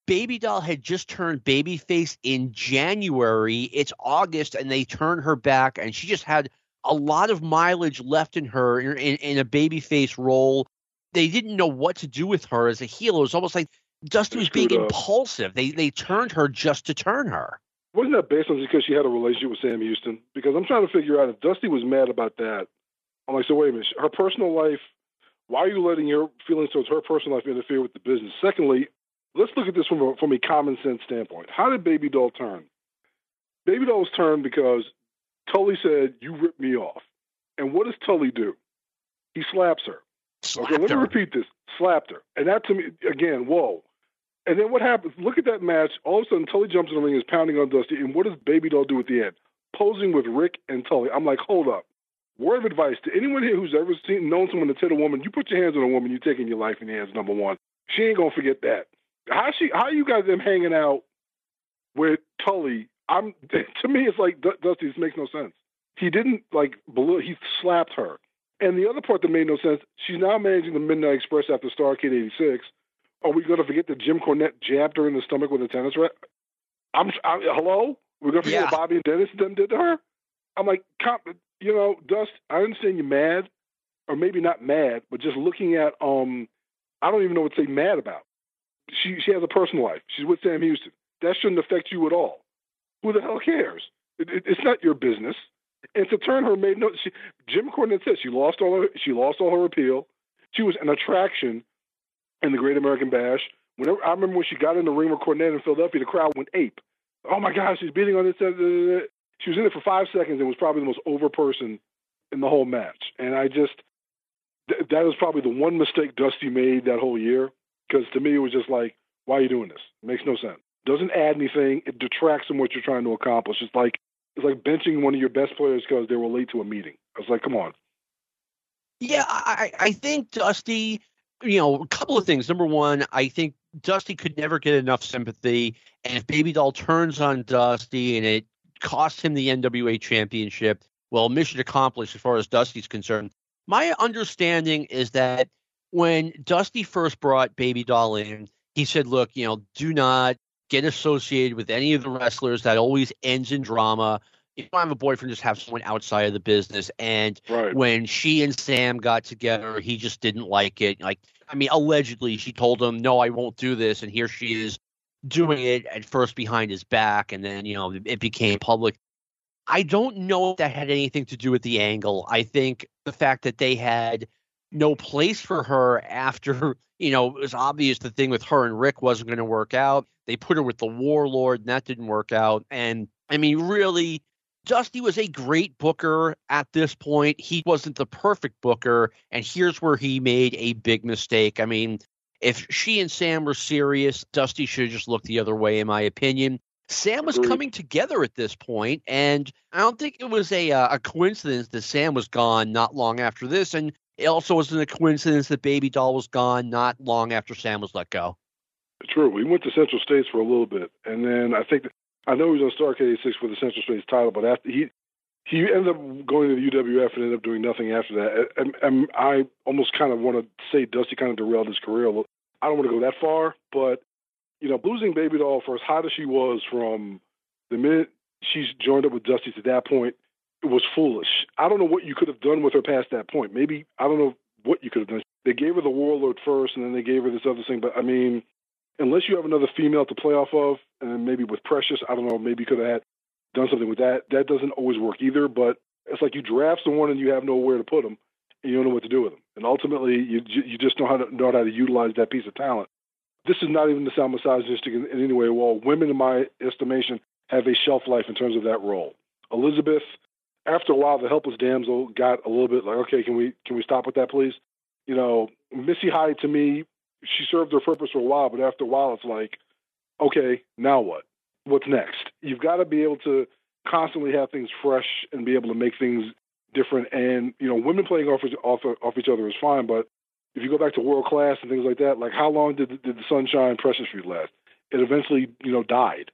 Baby Doll had just turned babyface in January. It's August, and they turn her back, and she just had a lot of mileage left in her in, in, in a babyface role they didn't know what to do with her as a heel. It was almost like Dusty was being up. impulsive. They they turned her just to turn her. Wasn't that based on because she had a relationship with Sam Houston? Because I'm trying to figure out if Dusty was mad about that. I'm like, so wait a minute, her personal life. Why are you letting your feelings towards her personal life interfere with the business? Secondly, let's look at this from a, from a common sense standpoint. How did Baby Doll turn? Baby Doll was turned because Tully said, "You ripped me off," and what does Tully do? He slaps her. Slapped okay, let her. me repeat this. Slapped her. And that to me, again, whoa. And then what happens? Look at that match. All of a sudden, Tully jumps in the ring, is pounding on Dusty. And what does Baby Doll do at the end? Posing with Ric and Tully. I'm like, hold up. Word of advice to anyone here who's ever seen known someone to hit a woman, you put your hands on a woman, you're taking your life in your hands, number one. She ain't gonna forget that. How she how you guys them hanging out with Tully? I'm to me it's like Dusty, this makes no sense. He didn't like he slapped her. And the other part that made no sense, she's now managing the Midnight Express after Starrcade 86. Are we going to forget that Jim Cornette jabbed her in the stomach with a tennis racket? I'm, I'm, hello? We're going to forget yeah. what Bobby and Dennis them did to her? I'm like, you know, Dust, I understand you're mad, or maybe not mad, but just looking at, um, I don't even know what to say mad about. She she has a personal life. She's with Sam Houston. That shouldn't affect you at all. Who the hell cares? It, it, it's not your business. And to turn her made no. She, Jim Cornette said she lost all her she lost all her appeal. She was an attraction in the Great American Bash. Whenever I remember when she got in the ring with Cornette in Philadelphia, the crowd went ape. Oh my gosh, she's beating on this. Uh, uh, uh, she was in it for five seconds and was probably the most over person in the whole match. And I just th- was probably the one mistake Dusty made that whole year. Because to me, it was just like, why are you doing this? It makes no sense. Doesn't add anything. It detracts from what you're trying to accomplish. It's like it's like benching one of your best players because they were late to a meeting. I was like, come on. Yeah, I, I think Dusty, you know, a couple of things. Number one, I think Dusty could never get enough sympathy. And if Baby Doll turns on Dusty and it costs him the NWA championship, well, mission accomplished as far as Dusty's concerned. My understanding is that when Dusty first brought Baby Doll in, he said, look, you know, do not get associated with any of the wrestlers. That always ends in drama. If don't have a boyfriend, just have someone outside of the business. And right. when she and Sam got together, he just didn't like it. Like, I mean, allegedly, she told him, "No, I won't do this," and here she is doing it at first behind his back, and then you know it became public. I don't know if that had anything to do with the angle. I think the fact that they had no place for her after, you know, it was obvious the thing with her and Ric wasn't going to work out. They put her with the Warlord, and that didn't work out. And I mean, really, Dusty was a great booker at this point. He wasn't the perfect booker, and here's where he made a big mistake. I mean, if she and Sam were serious, Dusty should have just looked the other way, in my opinion. Sam was coming together at this point, and I don't think it was a uh, a coincidence that Sam was gone not long after this, and it also wasn't a coincidence that Baby Doll was gone not long after Sam was let go. True. We went to Central States for a little bit, and then I think I know he was on Starrcade '86 for the Central States title, but after he he ended up going to the UWF and ended up doing nothing after that. And, and I almost kind of want to say Dusty kind of derailed his career. I don't want to go that far, but you know, losing Baby Doll for as hot as she was from the minute she's joined up with Dusty to that point, was foolish. I don't know what you could have done with her past that point. Maybe I don't know what you could have done. They gave her the warlord first, and then they gave her this other thing. But I mean, unless you have another female to play off of, and maybe with Precious, I don't know, maybe you could have had done something with that. That doesn't always work either. But it's like you draft someone and you have nowhere to put them, and you don't know what to do with them. And ultimately, you you just know how to know how to utilize that piece of talent. This is not even to sound misogynistic in, in any way. Well, women, in my estimation, have a shelf life in terms of that role. Elizabeth, after a while, the helpless damsel got a little bit like, okay, can we can we stop with that, please? You know, Missy Hyatt to me, she served her purpose for a while, but after a while, it's like, okay, now what? What's next? You've got to be able to constantly have things fresh and be able to make things different. And you know, women playing off off off each other is fine, but if you go back to world class and things like that, like how long did did the Sunshine Precious Feud last? It eventually, you know, died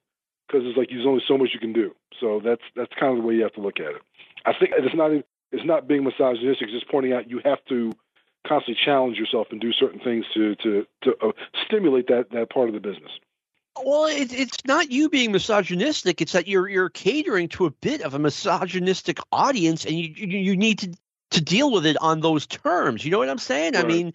because it's like there's only so much you can do. So that's that's kind of the way you have to look at it. I think it's not it's not being misogynistic. It's just pointing out you have to constantly challenge yourself and do certain things to to to uh, stimulate that that part of the business. Well, it, it's not you being misogynistic. It's that you're you're catering to a bit of a misogynistic audience, and you you, you need to to deal with it on those terms. You know what I'm saying? Right. I mean,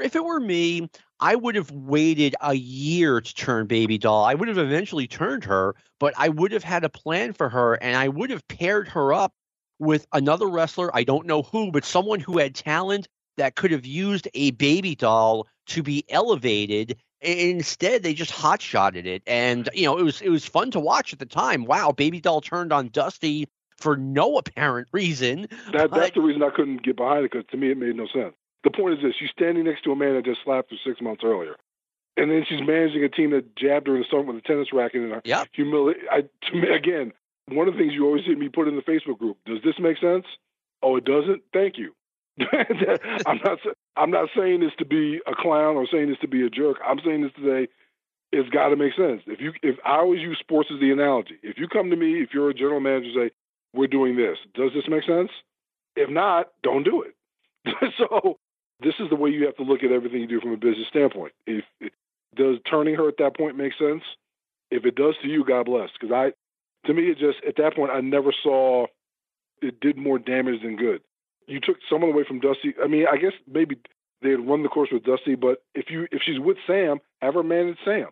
if it were me, I would have waited a year to turn Baby Doll. I would have eventually turned her, but I would have had a plan for her, and I would have paired her up with another wrestler. I don't know who, but someone who had talent that could have used a baby doll to be elevated instead they just hot shotted it and you know it was it was fun to watch at the time wow baby doll turned on dusty for no apparent reason that, that's the reason i couldn't get behind it because to me it made no sense the point is this she's standing next to a man that just slapped her six months earlier and then she's managing a team that jabbed her in the stomach with a tennis racket and yep. humili- I, to me again one of the things you always hear me put in the facebook group does this make sense oh it doesn't thank you I'm not. I'm not saying this to be a clown or saying this to be a jerk. I'm saying this to say it's got to make sense. If you, if I always use sports as the analogy, if you come to me, if you're a general manager, say we're doing this, does this make sense? If not, don't do it. so this is the way you have to look at everything you do from a business standpoint. If, does turning her at that point make sense? If it does to you, God bless. Because I, to me, it just at that point I never saw it did more damage than good you took someone away from Dusty. I mean, I guess maybe they had run the course with Dusty, but if you if she's with Sam, have her manage Sam.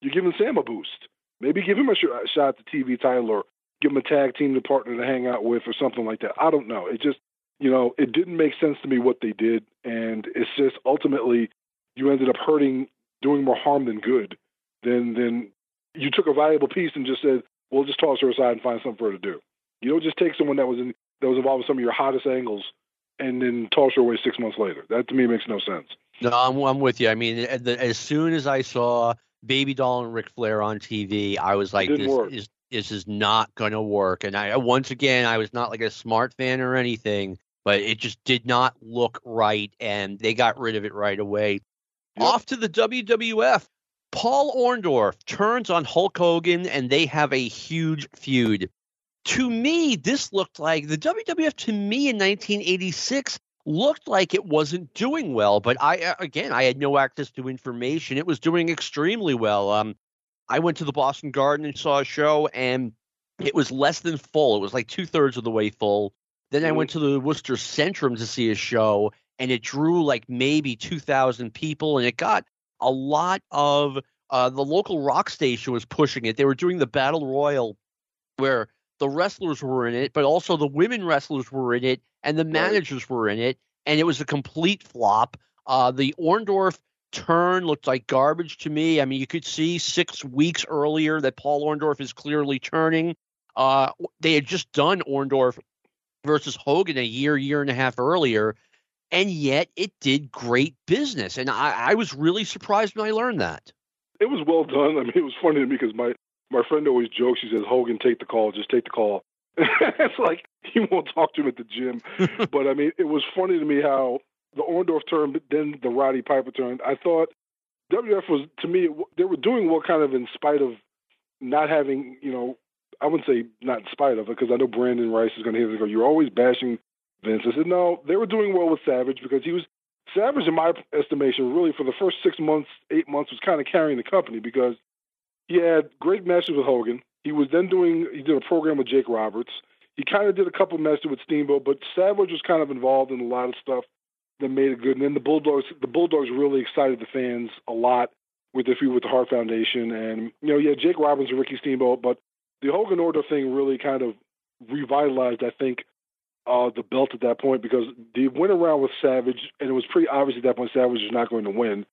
You're giving Sam a boost. Maybe give him a, sh- a shot at the TV title, or give him a tag team to partner to hang out with, or something like that. I don't know. It just you know it didn't make sense to me what they did, and it's just ultimately you ended up hurting, doing more harm than good. Then then you took a valuable piece and just said, "We'll just toss her aside and find something for her to do." You don't just take someone that was in that was involved in some of your hottest angles and then toss her away six months later. That to me makes no sense. No, I'm, I'm with you. I mean, as soon as I saw Baby Doll and Ric Flair on TV, I was like, this work. is this is not going to work. And I once again, I was not like a smart fan or anything, but it just did not look right, and they got rid of it right away. Yep. Off to the WWF. Paul Orndorff turns on Hulk Hogan, and they have a huge feud to me, this looked like the WWF to me in 1986 looked like it wasn't doing well. But I, uh, again, I had no access to information. It was doing extremely well. Um, I went to the Boston Garden and saw a show, and it was less than full. It was like two thirds of the way full. Then I went to the Worcester Centrum to see a show, and it drew like maybe 2,000 people, and it got a lot of uh, the local rock station was pushing it. They were doing the Battle Royal, where the wrestlers were in it, but also the women wrestlers were in it, and the managers were in it, and it was a complete flop. Uh, the Orndorff turn looked like garbage to me. I mean, you could see six weeks earlier that Paul Orndorff is clearly turning. Uh, they had just done Orndorff versus Hogan a year, year and a half earlier, and yet it did great business. And I, I was really surprised when I learned that. It was well done. I mean, it was funny to me because my my friend always jokes. He says, "Hogan, take the call. Just take the call." it's like he won't talk to him at the gym. but I mean, it was funny to me how the Orndorff turn, then the Roddy Piper turn. I thought WF was to me they were doing what kind of in spite of not having you know I wouldn't say not in spite of it because I know Brandon Rice is going to hear this go. You're always bashing Vince. I said no, they were doing well with Savage because he was Savage, in my estimation, really for the first six months, eight months, was kind of carrying the company because he had great matches with Hogan. He was then doing he did a program with Jake Roberts. He kind of did a couple matches with Steamboat, but Savage was kind of involved in a lot of stuff that made it good. And then the Bulldogs the Bulldogs really excited the fans a lot with the feud with the Hart Foundation, and you know, yeah, Jake Roberts and Ricky Steamboat, but the Hogan Orndorff thing really kind of revitalized, I think, uh, the belt at that point because they went around with Savage, and it was pretty obvious at that point Savage was not going to win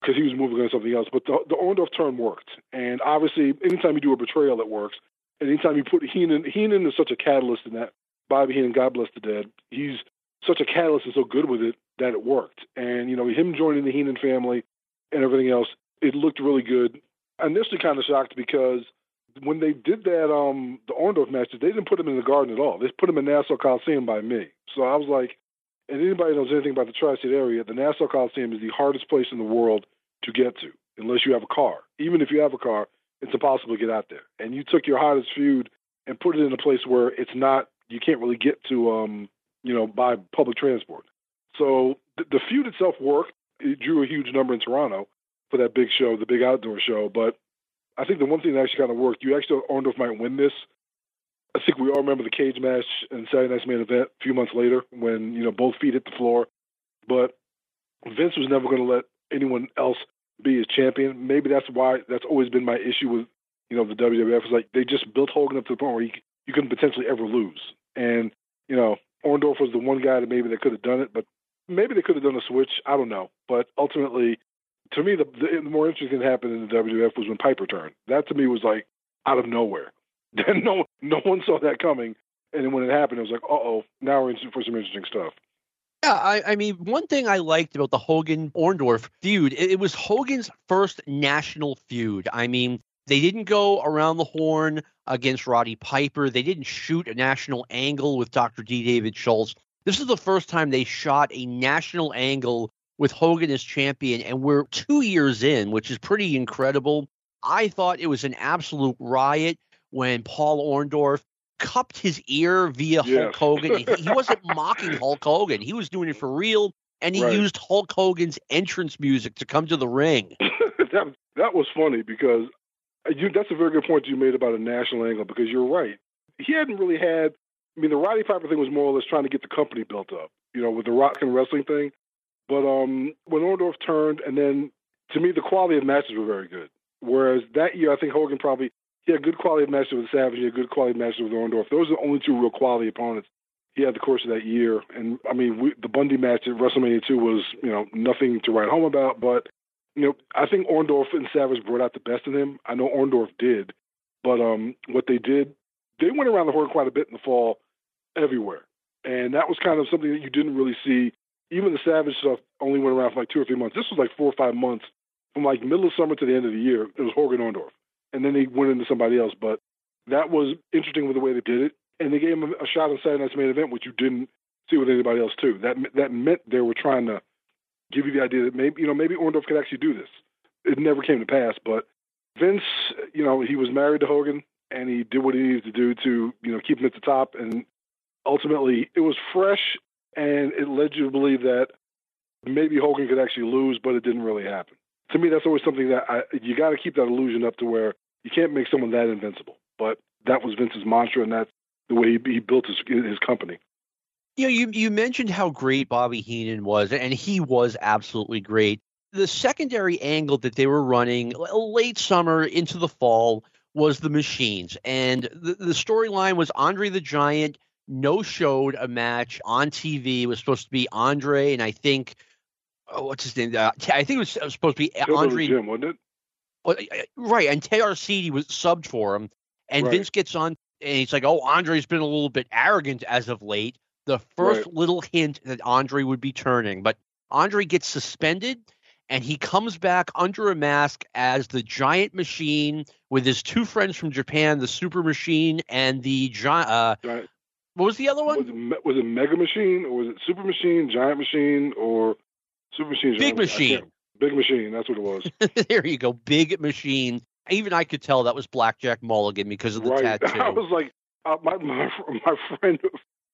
because he was moving on something else. But the, the Orndorff turn worked, and obviously, anytime you do a betrayal, it works. And anytime you put Heenan, Heenan is such a catalyst in that. Bobby Heenan, God bless the dead, he's such a catalyst and so good with it that it worked. And you know, him joining the Heenan family and everything else, it looked really good. Initially, kind of shocked because when they did that, um, the Orndorff matches, they didn't put him in the Garden at all. They put him in Nassau Coliseum by me. So I was like, and anybody knows anything about the tri-state area, the Nassau Coliseum is the hardest place in the world to get to, unless you have a car. Even if you have a car, it's impossible to get out there. And you took your hottest feud and put it in a place where it's not, you can't really get to, um, you know, by public transport. So the, the feud itself worked. It drew a huge number in Toronto for that big show, the big outdoor show. But I think the one thing that actually kind of worked, you actually Orndorff might win this. I think we all remember the cage match and Saturday Night's main event a few months later when you know both feet hit the floor. But Vince was never going to let anyone else be his champion. Maybe that's why that's always been my issue with you know the WWF. Is like they just built Hogan up to the point where he, you couldn't potentially ever lose. And you know Orndorff was the one guy that maybe they could have done it, but maybe they could have done a switch. I don't know. But ultimately, to me, the, the, the more interesting thing happened in the WWF was when Piper turned. That to me was like out of nowhere. Then no no one saw that coming, and then when it happened, it was like, uh oh, now we're in for some interesting stuff. Yeah, I, I, mean, one thing I liked about the Hogan Orndorff feud, it, it, was Hogan's first national feud. I mean, they didn't go around the horn against Roddy Piper. They didn't shoot a national angle with Dr. D. David Schultz. This is the first time they shot a national angle with Hogan as champion, and we're two years in, which is pretty incredible. I thought it was an absolute riot when Paul Orndorff cupped his ear via Hulk Hogan. he wasn't mocking Hulk Hogan; he was doing it for real, and he right. used Hulk Hogan's entrance music to come to the ring. that that was funny because uh, you, that's a very good point you made about a national angle because you're right. He hadn't really had. I mean, the Roddy Piper thing was more or less trying to get the company built up, you know, with the rock and wrestling thing. But um, when Orndorff turned, and then to me, the quality of matches were very good. Whereas that year, I think Hogan probably he had good quality matches with Savage, he had good quality matches with Orndorff. Those are the only two real quality opponents he had the course of that year. And I mean, we, the Bundy match at WrestleMania 2 was, you know, nothing to write home about. But, you know, I think Orndorff and Savage brought out the best in him. I know Orndorff did. But um, what they did, they went around the horn quite a bit in the fall everywhere. And that was kind of something that you didn't really see even the Savage stuff only went around for like two or three months. This was like four or five months from like middle of summer to the end of the year. It was Hogan Orndorff, and then they went into somebody else. But that was interesting with the way they did it, and they gave him a shot on Saturday Night's main event, which you didn't see with anybody else too. That that meant they were trying to give you the idea that maybe you know maybe Orndorff could actually do this. It never came to pass, but Vince, you know, he was married to Hogan, and he did what he needed to do to you know keep him at the top, and ultimately it was fresh and it led you to believe that maybe Hogan could actually lose, but it didn't really happen. To me, that's always something that I, you got to keep that illusion up to where you can't make someone that invincible. But that was Vince's mantra, and that's the way he, he built his, his company. You know, you you mentioned how great Bobby Heenan was, and he was absolutely great. The secondary angle that they were running late summer into the fall was the machines, and the, the storyline was Andre the Giant no showed a match on TV. It was supposed to be Andre and I think oh, what's his name? Uh, I think it was, it was, supposed to be Still Andre. Jim, wasn't it? Well, right, and Arcidi was subbed for him, and right. Vince gets on and he's like, "Oh, Andre's been a little bit arrogant as of late." The first right. little hint that Andre would be turning, but Andre gets suspended and he comes back under a mask as the giant machine with his two friends from Japan, the super machine and the uh, giant, what was the other one? Was it, was it Mega Machine or was it Super Machine, Giant Machine, or Super Machine? Big Giant, Machine. Big Machine. That's what it was. there you go. Big Machine. Even I could tell that was Blackjack Mulligan because of the right. tattoo. I was like, uh, my, my my friend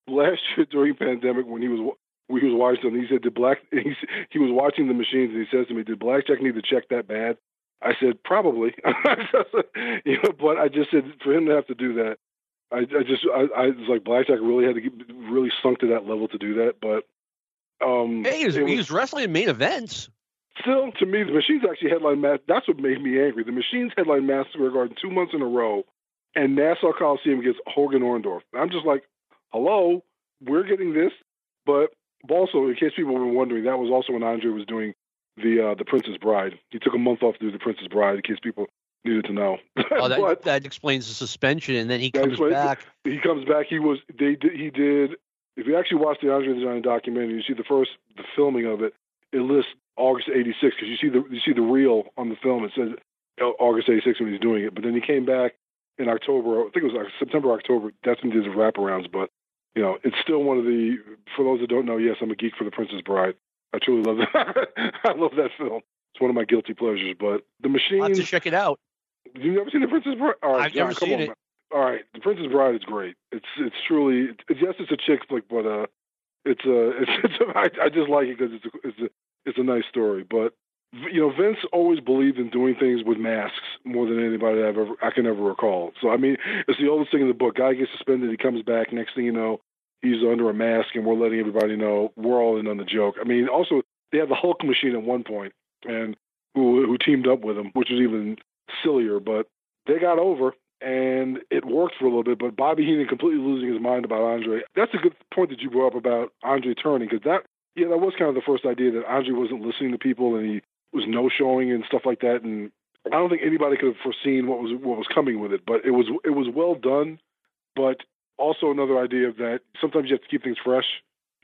last year during pandemic when he was when he was watching them, he said, "Did Black?" He he was watching the machines, and he says to me, "Did Blackjack need to check that bad?" I said, "Probably." you know, but I just said for him to have to do that, I, I just I, I was like Blackjack really had to get really sunk to that level to do that, but um, hey, he was, he was wrestling in main events still, to me, the Machines actually headline match. That's what made me angry. The Machines headline Square Garden two months in a row, and Nassau Coliseum gets Hogan Orndorff. I'm just like, hello, we're getting this. But also, in case people were wondering, that was also when Andre was doing the uh, the Princess Bride. He took a month off to do the Princess Bride, in case people needed to know. Oh, that, but, that explains the suspension, and then he comes explains- back. he comes back. He was they did he did. If you actually watch the Andre the Giant documentary, you see the first the filming of it. It lists August '86 because you see the you see the reel on the film. It says August '86 when he's doing it. But then he came back in October. I think it was like September, October. That's when he did the wraparounds. But you know, it's still one of the. For those that don't know, yes, I'm a geek for The Princess Bride. I truly love that. I love that film. It's one of my guilty pleasures. But the I'll have machine. to check it out. You've never seen The Princess Bride? All right, I've John, never come seen on, it. All right, The Princess Bride is great. It's it's truly it's, yes, it's a chick flick, but uh, it's a it's, it's a, I, I just like it because it's a, it's a it's a nice story. But you know, Vince always believed in doing things with masks more than anybody I've ever I can ever recall. So I mean, it's the oldest thing in the book. Guy gets suspended, he comes back. Next thing you know, he's under a mask, and we're letting everybody know we're all in on the joke. I mean, also they had the Hulk machine at one point, and who who teamed up with him, which was even sillier. But they got over, and it worked for a little bit. But Bobby Heenan completely losing his mind about Andre. That's a good point that you brought up about Andre turning, because that yeah, that was kind of the first idea that Andre wasn't listening to people and he was no showing and stuff like that. And I don't think anybody could have foreseen what was what was coming with it, but it was it was well done. But also another idea that sometimes you have to keep things fresh,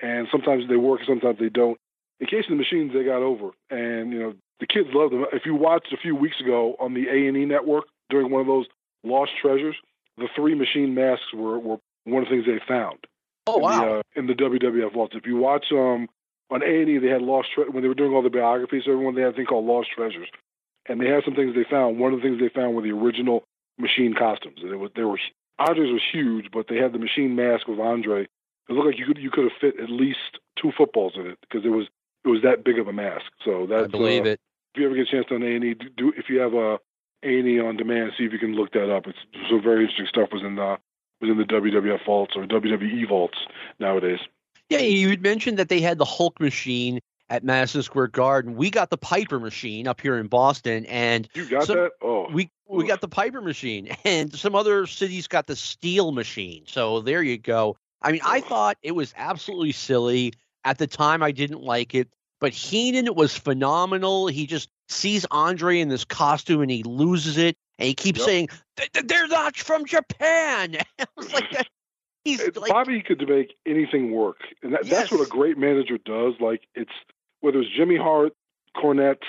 and sometimes they work, sometimes they don't. In case of the machines, they got over, and you know the kids love them. If you watched a few weeks ago on the A and E network during one of those lost treasures, the three machine masks were, were one of the things they found Oh in wow! the, uh, in the WWF vaults. If you watch um on A and E, they had lost tre- when they were doing all the biographies. Everyone they had a thing called Lost Treasures, and they had some things they found. One of the things they found were the original machine costumes, and it was they were Andre's was huge, but they had the machine mask with Andre. It looked like you could you could have fit at least two footballs in it because it was it was that big of a mask. So that's I believe uh, it. If you ever get a chance on A and E, do if you have a A and E on demand, see if you can look that up. It's some very interesting stuff was in the was in the WWF vaults or WWE vaults nowadays. Yeah, you had mentioned that they had the Hulk machine at Madison Square Garden. We got the Piper machine up here in Boston, and You got Some- that? Oh, we we got the Piper machine, and some other cities got the Steel machine. So there you go. I mean, I thought it was absolutely silly at the time. I didn't like it, but Heenan was phenomenal. He just sees Andre in this costume and he loses it, and he keeps Yep. saying "Th- th- they're not from Japan. I was like, that- he's like, Bobby could make anything work, and that, that's what a great manager does. Like it's whether it's Jimmy Hart, Cornette,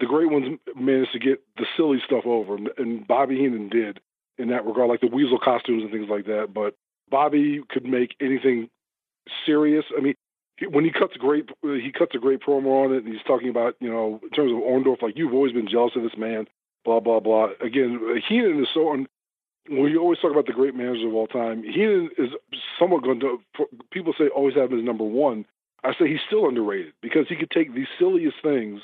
the great ones managed to get the silly stuff over, and- Bobby Heenan did in that regard, like the weasel costumes and things like that. But Bobby could make anything serious. I mean, when he cuts a great, he cuts a great promo on it, and he's talking about you know in terms of Orndorff, like you've always been jealous of this man, blah blah blah. Again, Heenan is so. Un- when you always talk about the great managers of all time, Heenan is somewhat going to. People say always have him as number one. I say he's still underrated because he could take these silliest things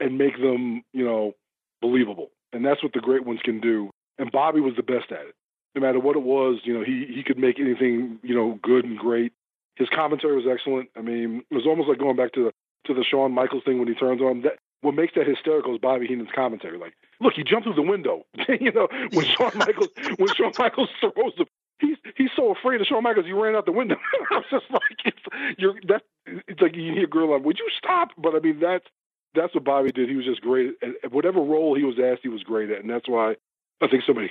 and make them, you know, believable, and that's what the great ones can do. And Bobby was the best at it. No matter what it was, you know, he he could make anything, you know, good and great. His commentary was excellent. I mean, it was almost like going back to the to the Shawn Michaels thing when he turns on. That what makes that hysterical is Bobby Heenan's commentary. Like, look, he jumped through the window. you know, when Shawn Michaels when Shawn Michaels throws the he's he's so afraid of Shawn Michaels he ran out the window. I was just like, it's, you're that it's like you hear a girl like, would you stop? But I mean, that's that's what Bobby did. He was just great at, at whatever role he was asked. He was great at, and that's why I think so many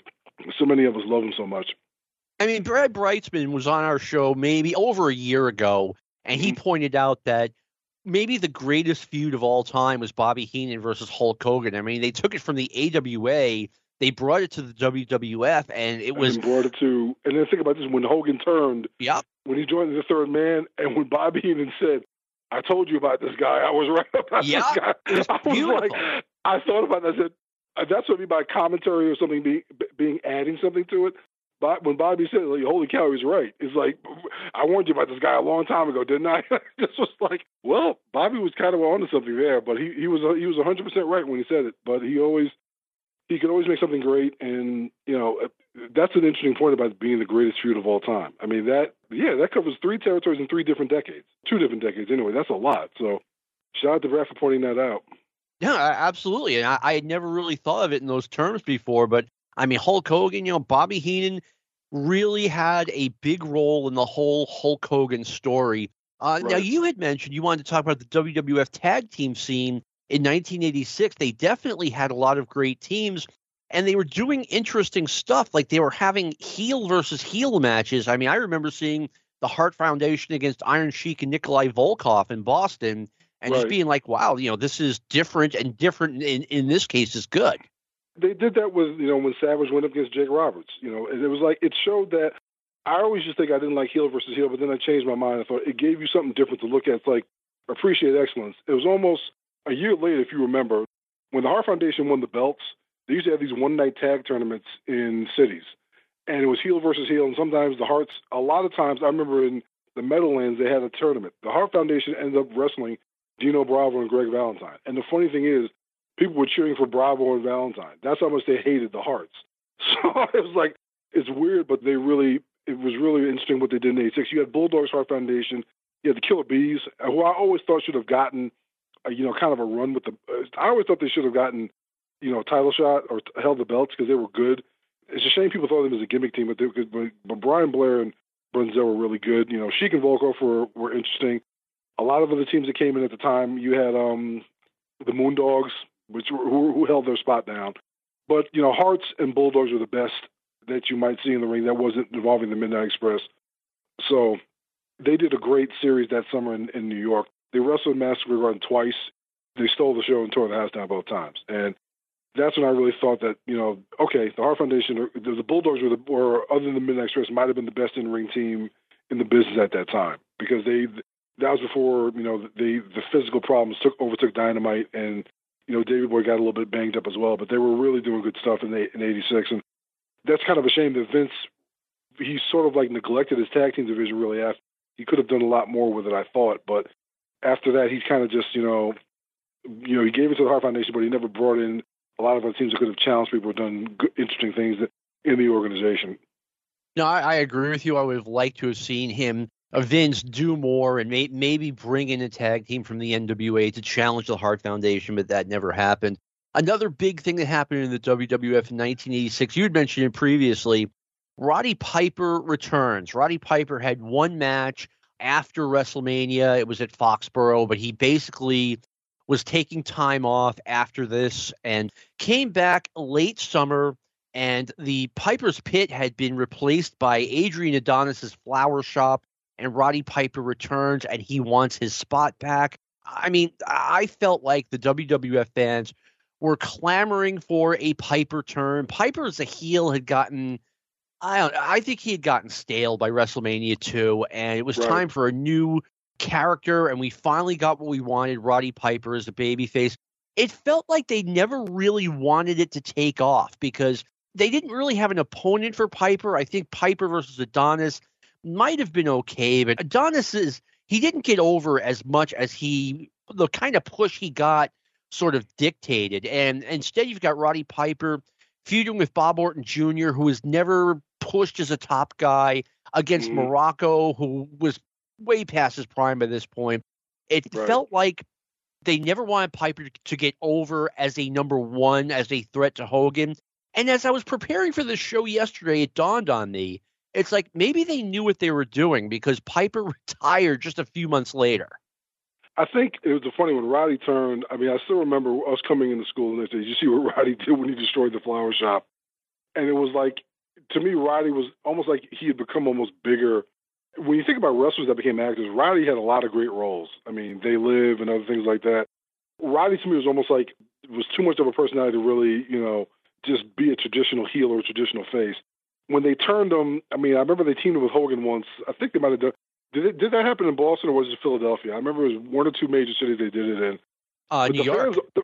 so many of us love him so much. I mean, Brad Brightsman was on our show maybe over a year ago, and he mm-hmm. pointed out that maybe the greatest feud of all time was Bobby Heenan versus Hulk Hogan. I mean, they took it from the AWA, they brought it to the WWF, and it was and brought it to. And then think about this: when Hogan turned, yep, when he joined the Third Man, and when Bobby Heenan said, "I told you about this guy. I was right about Yeah, this guy." it's I was beautiful. like, I thought about it. I said, "That's what I mean by commentary or something being being adding something to it." But when Bobby said, like, "Holy cow, he's right," it's like I warned you about this guy a long time ago, didn't I? this was like, well, Bobby was kind of onto something there, but he he was he was 100 percent right when he said it. But he always he could always make something great, and you know uh, that's an interesting point about being the greatest feud of all time. I mean that yeah, that covers three territories in three different decades, two different decades anyway. That's a lot. So shout out to Brad for pointing that out. Yeah, absolutely. And I, I, had never really thought of it in those terms before. But I mean, Hulk Hogan, you know, Bobby Heenan really had a big role in the whole Hulk Hogan story. Uh, right. Now, you had mentioned you wanted to talk about the WWF tag team scene in 1986. They definitely had a lot of great teams and they were doing interesting stuff. Like they were having heel versus heel matches. I mean, I remember seeing the Hart Foundation against Iron Sheik and Nikolai Volkov in Boston and right. just being like, wow, you know, this is different and different in, in this case is good. They did that with, you know, when Savage went up against Jake Roberts, you know, and it was like, it showed that I always just think I didn't like heel versus heel, but then I changed my mind. I thought it gave you something different to look at. It's like, appreciate excellence. It was almost a year later, if you remember, when the Hart Foundation won the belts, they used to have these one night tag tournaments in cities. And it was heel versus heel. And sometimes the Harts, a lot of times, I remember in the Meadowlands, they had a tournament. The Hart Foundation ended up wrestling Dino Bravo and Greg Valentine. And the funny thing is, people were cheering for Bravo and Valentine. That's how much they hated the Harts. So it was like, it's weird, but they really, it was really interesting what they did in 86. You had Bulldogs Hart Foundation, you had the Killer Bees, who I always thought should have gotten, a, you know, kind of a run with the, I always thought they should have gotten, you know, title shot or held the belts because they were good. It's a shame people thought of them as a gimmick team, but they, but, but Brian Blair and Brunzell were really good. You know, Sheik and Volkov were, were interesting a lot of other teams that came in at the time. You had um, the Moondogs, which who, who held their spot down. But you know, Harts and Bulldogs were the best that you might see in the ring. That wasn't involving the Midnight Express. So they did a great series that summer in, in New York. They wrestled Massacre Garden twice. They stole the show and tore the house down both times. And that's when I really thought that you know, okay, the Hart Foundation, the, the Bulldogs were the, or other than the Midnight Express, might have been the best in ring team in the business at that time because they that was before you know the the physical problems took overtook Dynamite, and you know Davey Boy got a little bit banged up as well. But they were really doing good stuff in in '86, and that's kind of a shame that Vince he sort of like neglected his tag team division really after he could have done a lot more with it. I thought, but after that he's kind of just you know you know he gave it to the Hart Foundation, but he never brought in a lot of other teams that could have challenged people, or done good, interesting things in the organization. No, I, I, agree with you. I would have liked to have seen him Vince do more and may, maybe bring in a tag team from the NWA to challenge the Hart Foundation, but that never happened. Another big thing that happened in the WWF in 1986, you had mentioned it previously. Roddy Piper returns. Roddy Piper had one match after WrestleMania. It was at Foxborough, but he basically was taking time off after this and came back late summer. And the Piper's Pit had been replaced by Adrian Adonis's Flower Shop and Roddy Piper returns and he wants his spot back. I mean, I felt like the WWF fans were clamoring for a Piper turn. Piper as a heel had gotten I don't I think he had gotten stale by WrestleMania 2 and it was right. time for a new character and we finally got what we wanted, Roddy Piper as a babyface. It felt like they never really wanted it to take off because they didn't really have an opponent for Piper. I think Piper versus Adonis might have been okay, but Adonis is he didn't get over as much as he the kind of push he got sort of dictated. And instead you've got Roddy Piper feuding with Bob Orton Jr., who was never pushed as a top guy against mm. Muraco, who was way past his prime by this point. It right. felt like they never wanted Piper to get over as a number one, as a threat to Hogan. And as I was preparing for the show yesterday, it dawned on me it's like maybe they knew what they were doing because Piper retired just a few months later. I think it was a funny when Roddy turned. I mean, I still remember us coming into school and they said, "You see what Roddy did when he destroyed the flower shop?" And it was like, to me, Roddy was almost like he had become almost bigger. When you think about wrestlers that became actors, Roddy had a lot of great roles. I mean, They Live and other things like that. Roddy to me was almost like was too much of a personality to really, you know, just be a traditional heel or a traditional face when they turned him, I mean, I remember they teamed with Hogan once. I think they might have done. Did it, did that happen in Boston or was it Philadelphia? I remember it was one or two major cities they did it in. Uh, New York. Fans, the,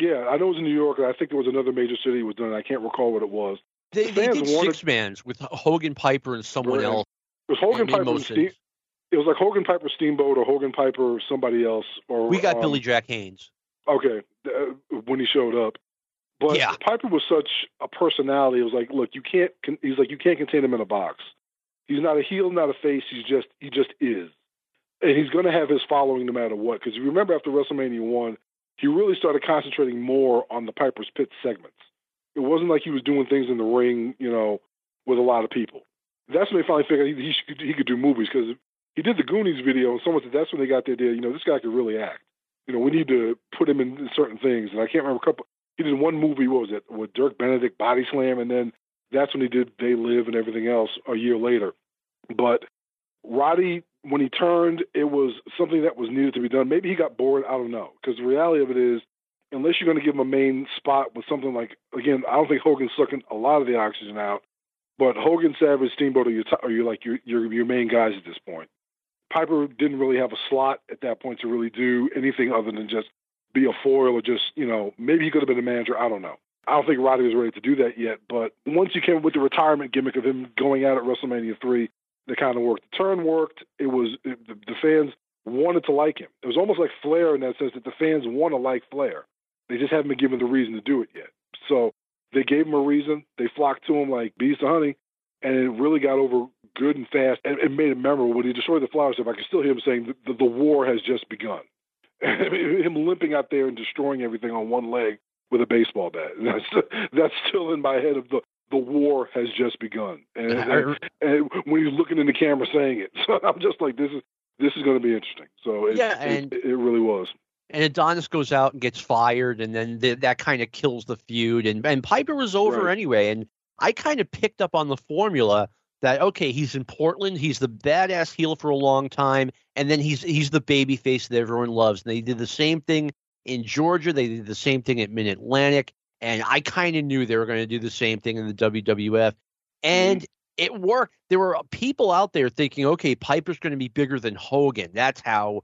yeah, I know it was in New York. I think there was another major city was done. I can't recall what it was. They, the they did wanted, six mans with Hogan Piper and someone else. It was Hogan Piper and Steam, It was like Hogan Piper Steamboat or Hogan Piper or somebody else. Or we got um, Billy Jack Haynes. Okay, uh, when he showed up, but yeah. Piper was such a personality. It was like, look, you can't. He's like, you can't contain him in a box. He's not a heel, not a face. He's just, he just is, and he's going to have his following no matter what. Because you remember after WrestleMania one, he really started concentrating more on the Piper's Pit segments. It wasn't like he was doing things in the ring, you know, with a lot of people. That's when they finally figured he, he, should, he could do movies because he did the Goonies video, and someone said that's when they got the idea, you know, this guy could really act. You know, we need to put him in certain things. And I can't remember a couple. He did one movie, what was it, with Dirk Benedict, Body Slam, and then that's when he did They Live and everything else a year later. But Roddy, when he turned, it was something that was needed to be done. Maybe he got bored. I don't know. Because the reality of it is, unless you're going to give him a main spot with something like, again, I don't think Hogan's sucking a lot of the oxygen out. But Hogan, Savage, Steamboat are your, are your like your, your your main guys at this point. Piper didn't really have a slot at that point to really do anything other than just be a foil or just you know maybe he could have been a manager. I don't know. I don't think Roddy was ready to do that yet. But once he came with the retirement gimmick of him going out at WrestleMania three, that kind of worked. The turn worked. It was it, the, the fans wanted to like him. It was almost like Flair in that sense that the fans want to like Flair. They just haven't been given the reason to do it yet. So they gave him a reason. They flocked to him like bees to honey, and it really got over good and fast, and it made it memorable. When he destroyed the flower stuff, I can still hear him saying the, the war has just begun. him limping out there and destroying everything on one leg with a baseball bat. That's, that's still in my head of the the war has just begun. And, and, and when he's looking in the camera saying it, so I'm just like, this is this is going to be interesting. So it, yeah, and it, it really was. And Adonis goes out and gets fired, and then the, that kind of kills the feud. And and Piper was over Right. anyway. And I kind of picked up on the formula that okay, he's in Portland, he's the badass heel for a long time, and then he's he's the baby face that everyone loves. And they did the same thing in Georgia. They did the same thing at Mid Atlantic, and I kind of knew they were going to do the same thing in the WWF, and mm. it worked. There were people out there thinking, okay, Piper's going to be bigger than Hogan. That's how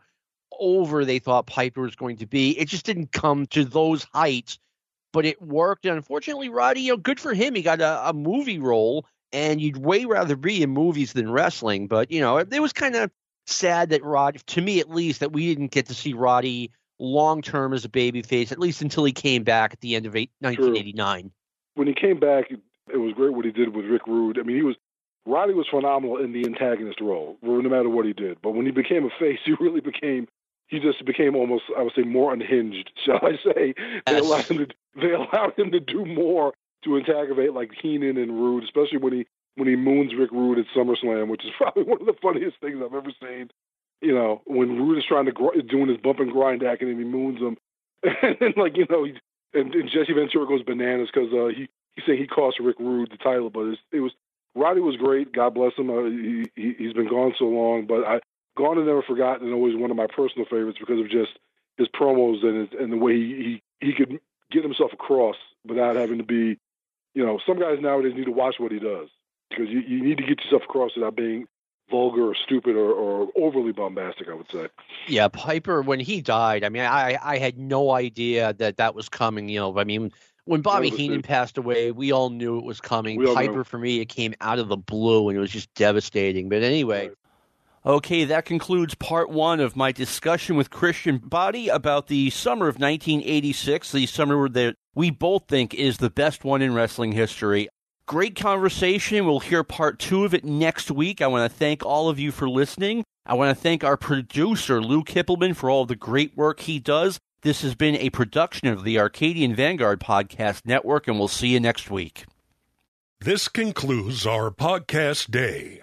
over they thought Piper was going to be. It just didn't come to those heights, but it worked. And unfortunately, Roddy, you know, good for him. He got a, a movie role, and you'd way rather be in movies than wrestling. But you know, it, it was kind of sad that Rod, to me at least, that we didn't get to see Roddy long term as a babyface, at least until he came back at the end of eight, 1989. When he came back, it was great what he did with Rick Rude. I mean, he was Roddy was phenomenal in the antagonist role, no matter what he did. But when he became a face, he really became he just became almost I would say more unhinged, shall I say? They Yes. allowed him to they allowed him to do more to antagonate like Heenan and Rude, especially when he when he moons Rick Rude at SummerSlam, which is probably one of the funniest things I've ever seen. You know, when Rude is trying to gr- doing his bump and grind act and he moons him, and like you know, he, and, and Jesse Ventura goes bananas because uh, he he's saying he cost Rick Rude the title, but it was Roddy was great. God bless him. Uh, he, he he's been gone so long, but I gone and never forgotten, and always one of my personal favorites because of just his promos and his, and the way he, he he could get himself across without having to be, you know, some guys nowadays need to watch what he does because you, you need to get yourself across without being vulgar or stupid or, or overly bombastic. I would say. Yeah, Piper when he died, I mean, I I had no idea that that was coming. You know, I mean, when Bobby None Heenan did. passed away, we all knew it was coming. We Piper knew. for me, it came out of the blue, and it was just devastating. But anyway. Right. Okay, that concludes part one of my discussion with Christian Body about the summer of 1986, the summer where that we both think is the best one in wrestling history. Great conversation. We'll hear part two of it next week. I want to thank all of you for listening. I want to thank our producer, Lou Kippelman, for all the great work he does. This has been a production of the Arcadian Vanguard Podcast Network, and we'll see you next week. This concludes our podcast day.